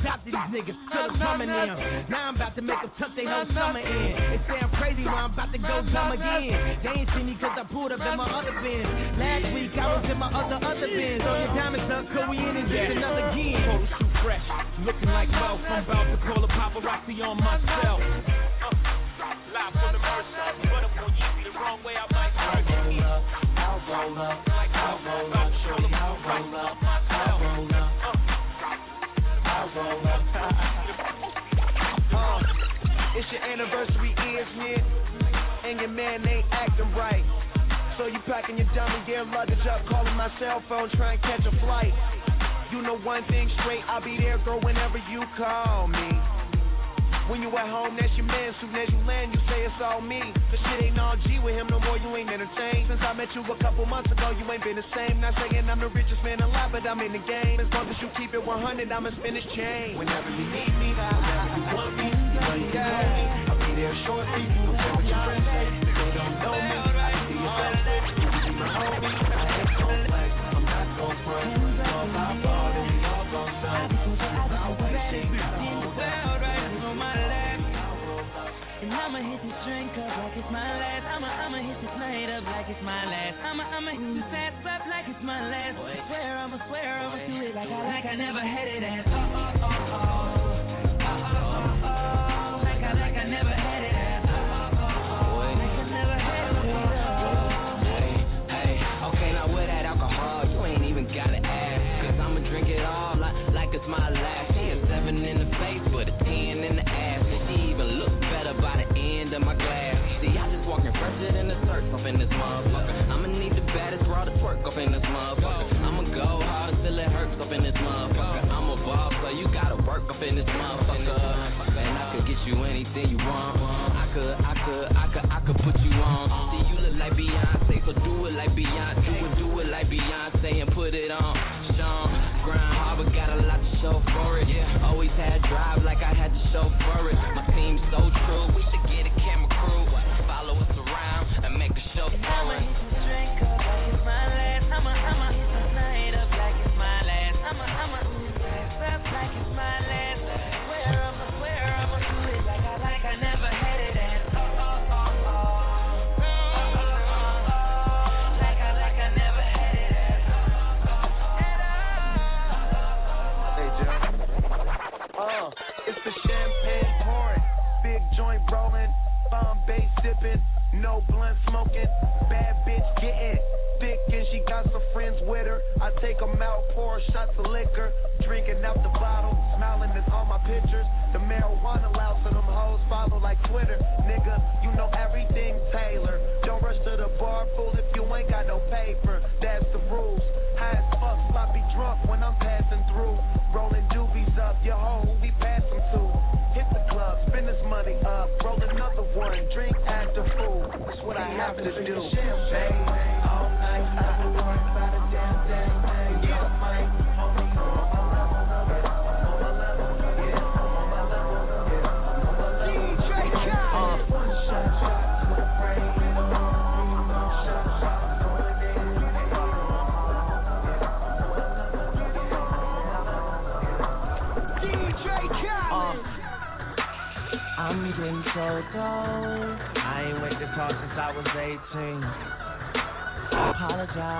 I adopted these niggas, still coming in. Now I'm about to make them tuck their whole summer in. It sound crazy, but I'm about to go dumb again. They ain't see me cause I pulled up in my other bin. Last week I was in my other, other bins. On your diamonds up, cause we in it just another game. Photo shoot fresh, looking like wealth. I'm about to call a paparazzi on myself. Uh, live from the Mercer, but I'm gonna use me the wrong way, I might hurt you. I'll roll up, I'll anniversary, isn't it? And your man ain't acting right. So you packing your dummy gear luggage up, calling my cell phone, trying to catch a flight. You know one thing straight, I'll be there, girl, whenever you call me. When you at home, that's your man. Soon as you land, you say it's all me. The shit ain't all G with him no more, you ain't entertained. Since I met you a couple months ago, you ain't been the same. Not saying I'm the richest man alive, but I'm in the game. As long as you keep it 100, I'ma spin this chain. Whenever you need me, whenever you want me, you call me. I'll be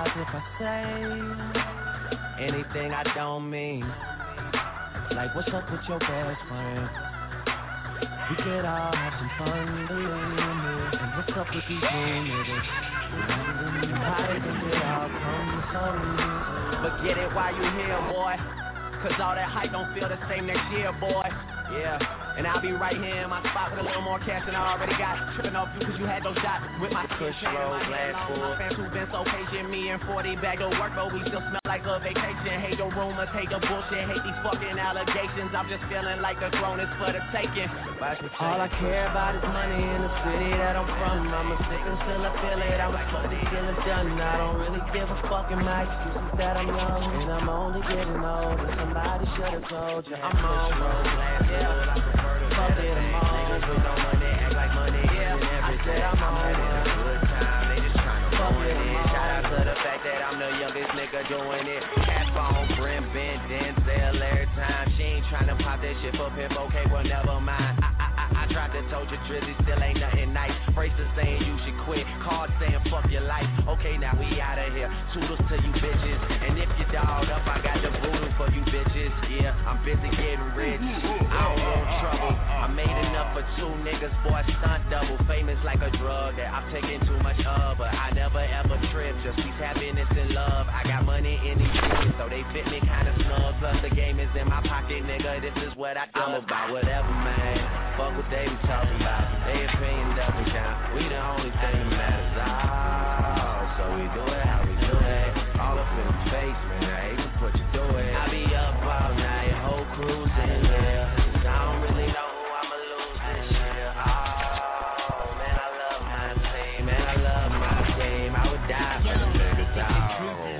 if I say anything I don't mean. Like, what's up with your best friend? We could all have some fun, me. And what's up with these does it all come it while you here, boy. Cause all that hype don't feel the same next year, boy. Yeah. And I'll be right here in my spot with a little more cash than I already got. Tripping off you cause you had no shot. With my kush roll, full. My fans who've been so patient, me and 40 back to work, but we still smell like a vacation. Hate your rumors, hate your bullshit, hate these fucking allegations. I'm just feeling like the throne is for the taking. All I care about is money in the city that I'm from. I'm a sick until I feel it. I'm a slowly getting done. I don't really give a fuck in my excuses that I'm young. And I'm only getting older. Somebody should have told you. I'm on road, full. Fuck it, I'm on. Niggas with no money act like money yeah. I said I'm on one. Good time, they just tryna ruin it. Shout out to the fact that I'm the youngest nigga doing it. Cat phone, Brim, Ben, Denzel every time. She ain't tryna pop that shit for pimp, okay, well never mind. I, I tried to told you Drizzy still ain't nothing nice. Braces saying you should quit, cards saying fuck your life. Okay, now we outta here. Toodles to you bitches. And if you up, I got the voodoo for you bitches. Yeah, I'm busy getting rich. I don't want trouble. I made enough for two niggas, boy, stunt double. Famous like a drug that I'm taking too much of. But I never ever trip, just peace, happiness, and love. I got money in these jeans, so they fit me kinda snug. Plus the game is in my pocket, nigga. This is what I do. I'm about whatever, man. Fuck what they be talking about. They opinion doesn't count. We the only thing that matters. Oh, so we do it how we do it. All up in the face, man. I hate to put you through it. I be up all night, whole crew's in here. 'Cause I don't really know who I'ma lose this year. Oh, man, I love my team. Man, I love my team. I would die for the niggas. Oh.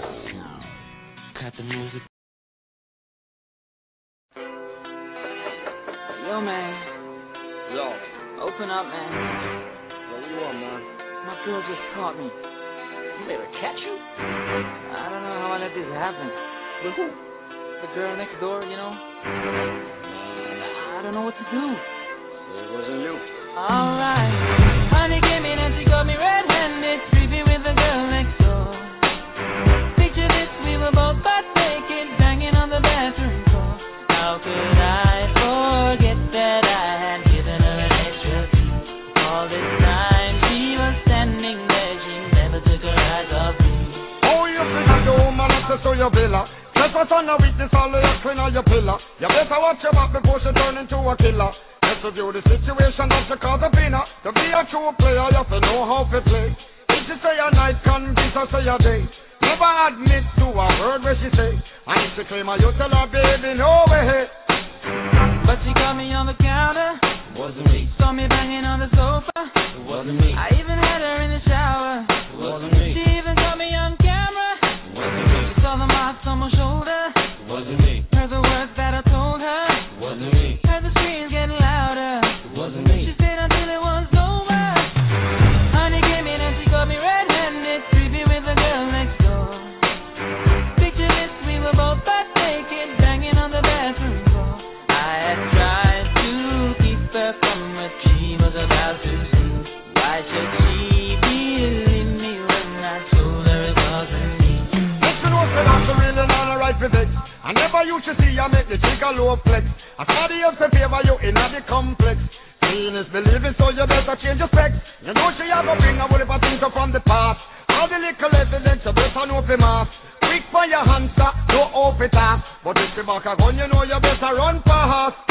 The music. Yo, man. Yo, Open up, man. what you want, man? My girl just caught me. You made her catch you? I don't know how I let this happen. With who? The girl next door, you know? I don't know what to do. It wasn't you. Alright. Honey came in and she got me red-handed, your villa. Trespass on a witness, all of your clean on your pillar. You better watch your back before she turn into a killer. Let's review the situation that she cause a winner. To be a true player, you have to know how to play. If she say a night, can kiss her say a day. Never admit to a word where she say. And if she claim her, you tell her, baby, no way. But she caught me on the counter, Wasn't me. saw me banging on the sofa. It wasn't me. I even had her in the shower. It wasn't me. She even caught me saw the you make the a low flex. I saw the else to favor you in the complex. Seeing is believing, so you better change your specs. You know she a bring a whole heap of things from the past. All the little evidence you better know fi mass. Quick for your hamster, no off it off. But if you back a gun, you know you better run fast.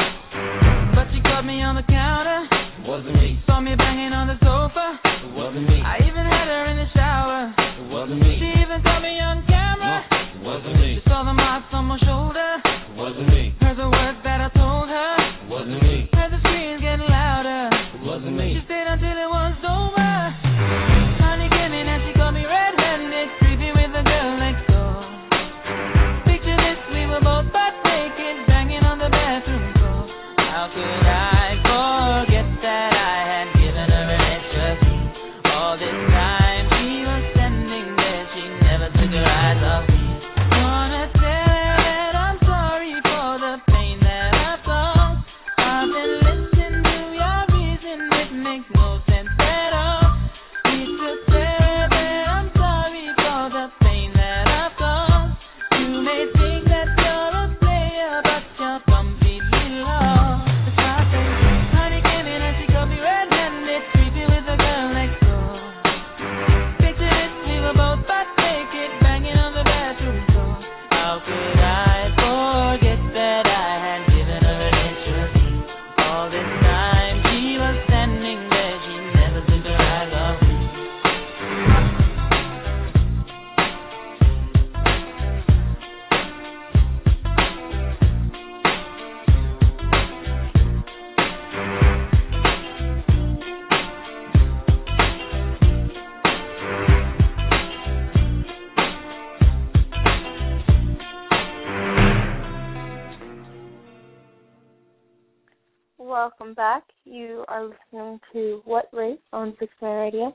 Welcome back. You are listening to What Race on Sixth Man Radio.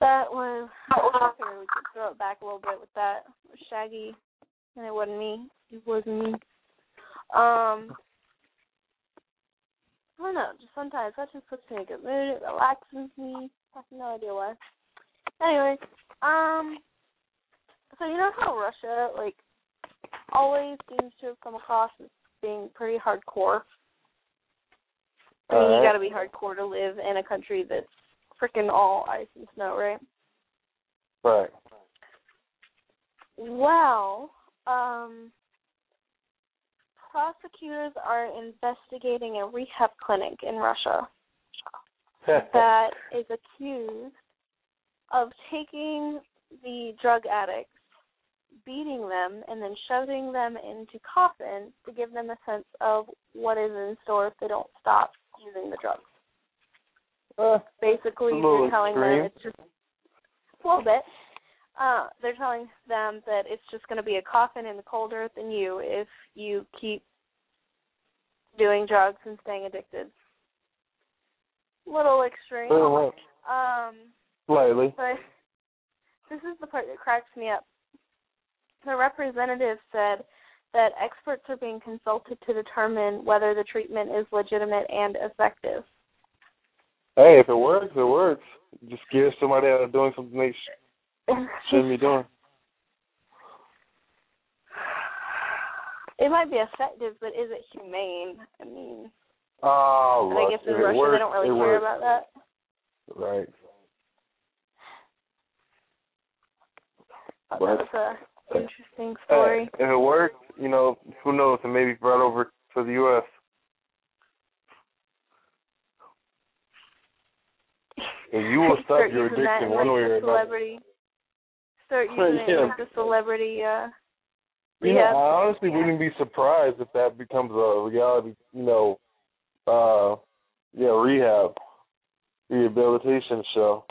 That was I we could throw it back a little bit with that Shaggy, and it wasn't me. It wasn't me. Um, I don't know. Just sometimes that just puts me in a good mood. It relaxes me. I have no idea why. Anyway, um, so you know how Russia like always seems to have come across as being pretty hardcore. I mean, you Uh-huh. got to be hardcore to live in a country that's freaking all ice and snow, right? Right. Well, um, prosecutors are investigating a rehab clinic in Russia [laughs] that is accused of taking the drug addicts, beating them, and then shoving them into coffins to give them a sense of what is in store if they don't stop using the drugs. Uh, Basically, they're telling extreme. them it's just a little bit. Uh, they're telling them that it's just going to be a coffin in the cold earth and you if you keep doing drugs and staying addicted. Little extreme. Little. Um, Slightly. but this is the part that cracks me up. The representative said that experts are being consulted to determine whether the treatment is legitimate and effective. Hey, if it works, it works. Just scare somebody out of doing something they [laughs] shouldn't be doing. It might be effective, but is it humane? I mean, Oh, I guess in Russia works, they don't really care works. about that. Right. Thought But- that was a interesting story. Hey, if it works, you know, who knows? And maybe brought over to the U.S. And you will stop your addiction one like, way or another. celebrity. Start using [laughs] Yeah. in like the celebrity. uh You know. I honestly wouldn't be surprised if that becomes a reality, you know, uh, yeah, rehab, rehabilitation show.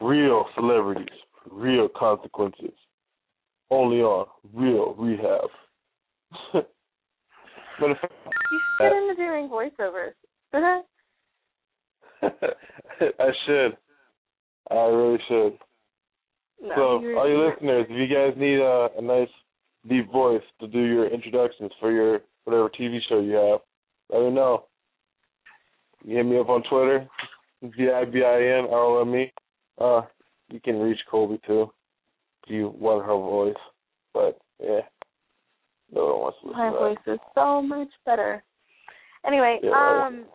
Real celebrities, real consequences. Only on real rehab. [laughs] but if You should get into doing voiceovers. [laughs] [laughs] I should, I really should. no, so, all you listeners, if you guys need a, a nice deep voice to do your introductions for your whatever TV show you have, let me know. You hit me up on Twitter, V I B I N R O M E. Uh, you can reach Colby too you want her voice. But yeah, no one wants to listen My to voice is so much better. Anyway, Yeah, right. um,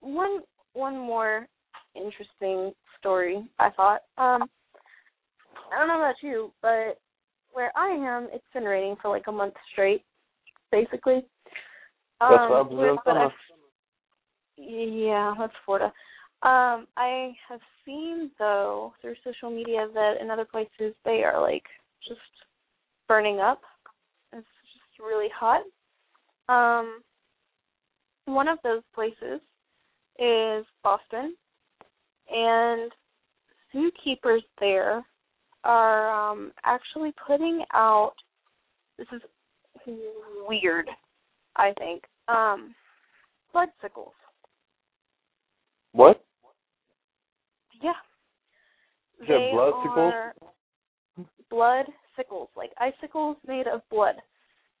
one one more interesting story I thought. Um I don't know about you, but where I am, it's been raining for like a month straight, basically. That's Um, what happens in summer. Yeah, that's Florida. Um, I have seen though through social media that in other places they are like just burning up. It's just really hot. Um, one of those places is Boston, and zookeepers there are um, actually putting out. This is weird, I think. Um, blood sickles. What? Yeah. Said They blood sickles? Blood sickles, like icicles made of blood.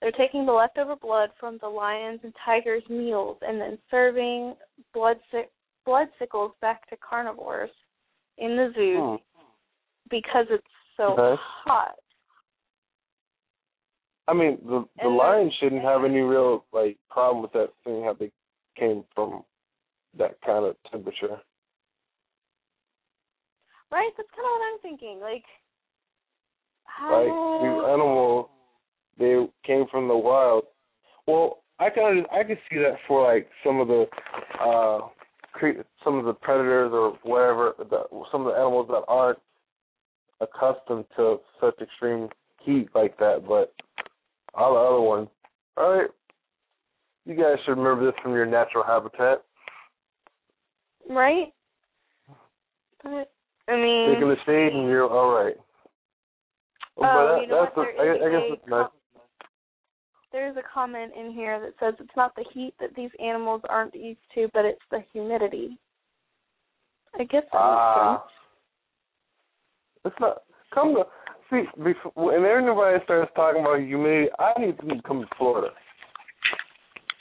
They're taking the leftover blood from the lions and tigers' meals and then serving blood sick blood sickles back to carnivores in the zoo Hmm. because it's so Okay. hot. I mean, the the And lions shouldn't have any [laughs] real like problem with that thing how they came from that kind of temperature. Right? That's kind of what I'm thinking. Like, Like how? these animals, they came from the wild. Well, I can I can see that for like some of the uh cre- some of the predators or whatever, the, some of the animals that aren't accustomed to such extreme heat like that. But all the other ones, all right, you guys should remember this from your natural habitat. Right? But I mean, Take in the shade and you're all right. Oh, but that, you know that's what? a, There I, is I guess it's nice. there's a comment in here that says it's not the heat that these animals aren't used to, but it's the humidity. I guess that ah. sense. It's not. Come to see before when everybody starts talking about humidity. I need to come to Florida.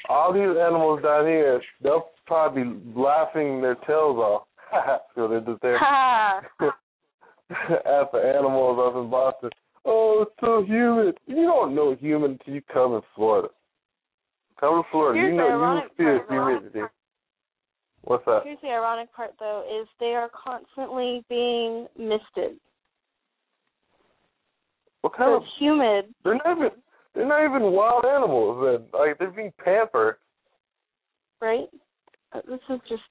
All these animals down here, they'll probably be laughing their tails off. So they're just there the animals up in Boston. Oh, it's so humid. You don't know humid until you come in Florida. Come to Florida. Here's you know you feel part, humidity. What's that? Here's the ironic part, though, is they are constantly being misted. What So kind of humid, They're not even they're not even wild animals. They're, like they're being pampered. right? Uh, This is just.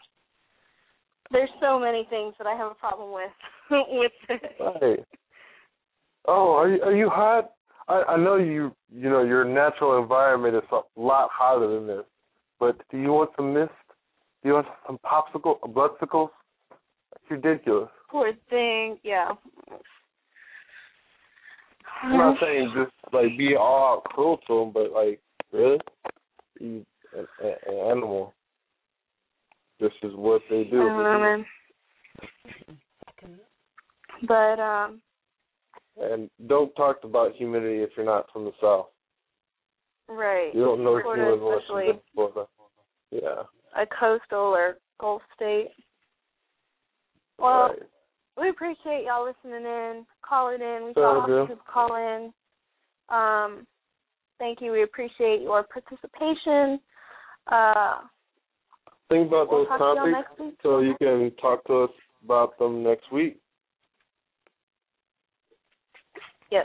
There's so many things that I have a problem with [laughs] with. Right. Oh, are you are you hot? I I know you you know your natural environment is a lot hotter than this. But do you want some mist? Do you want some popsicle bloodsickles? That's ridiculous. Poor thing, yeah. I'm not saying just like be all cruel to them, but like really, you an, an animal. This is what they do. I don't know, man. But um, And don't talk about humidity if you're not from the south. right. You don't know Florida humid you've been to Florida. Yeah. a coastal or Gulf state. Well, right. we appreciate y'all listening in, calling in. We do. lots of call in. Um, thank you. We appreciate your participation. Uh, Think about we'll those talk to topics so you can talk to us about them next week. Yes.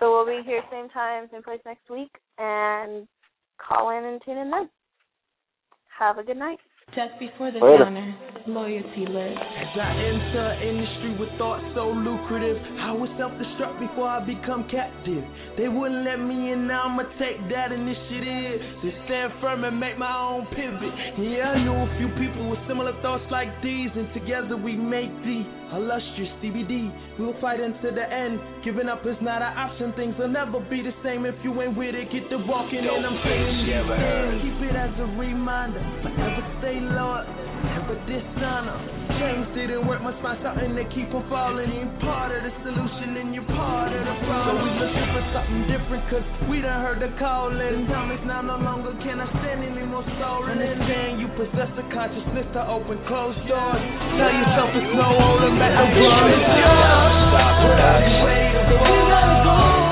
So we'll be here same time, same place next week, and call in and tune in then. Have a good night. Just before the Later. downer, loyalty lives. As I enter industry with thoughts so lucrative, I was self-destruct before I become captive. They wouldn't let me in, now I'ma take that initiative to stand firm and make my own pivot. Yeah, I knew a few people with similar thoughts like these, and together we make the illustrious CBD. We'll fight until the end. Giving up is not an option. Things will never be the same if you ain't with it. Get the walking, and I'm saying these things. Keep it as a reminder. Forever stay loyal, never dishonor. Change didn't work, must find something to keep from falling. You part of the solution and you're part of the problem. So we looking for something different, cause we done heard the calling. Is now no longer can I stand any anymore stolen. Understand you possess the consciousness to open closed doors. Tell yourself it's no holding back. The world is yours. Stop, stop, stop. We gotta go.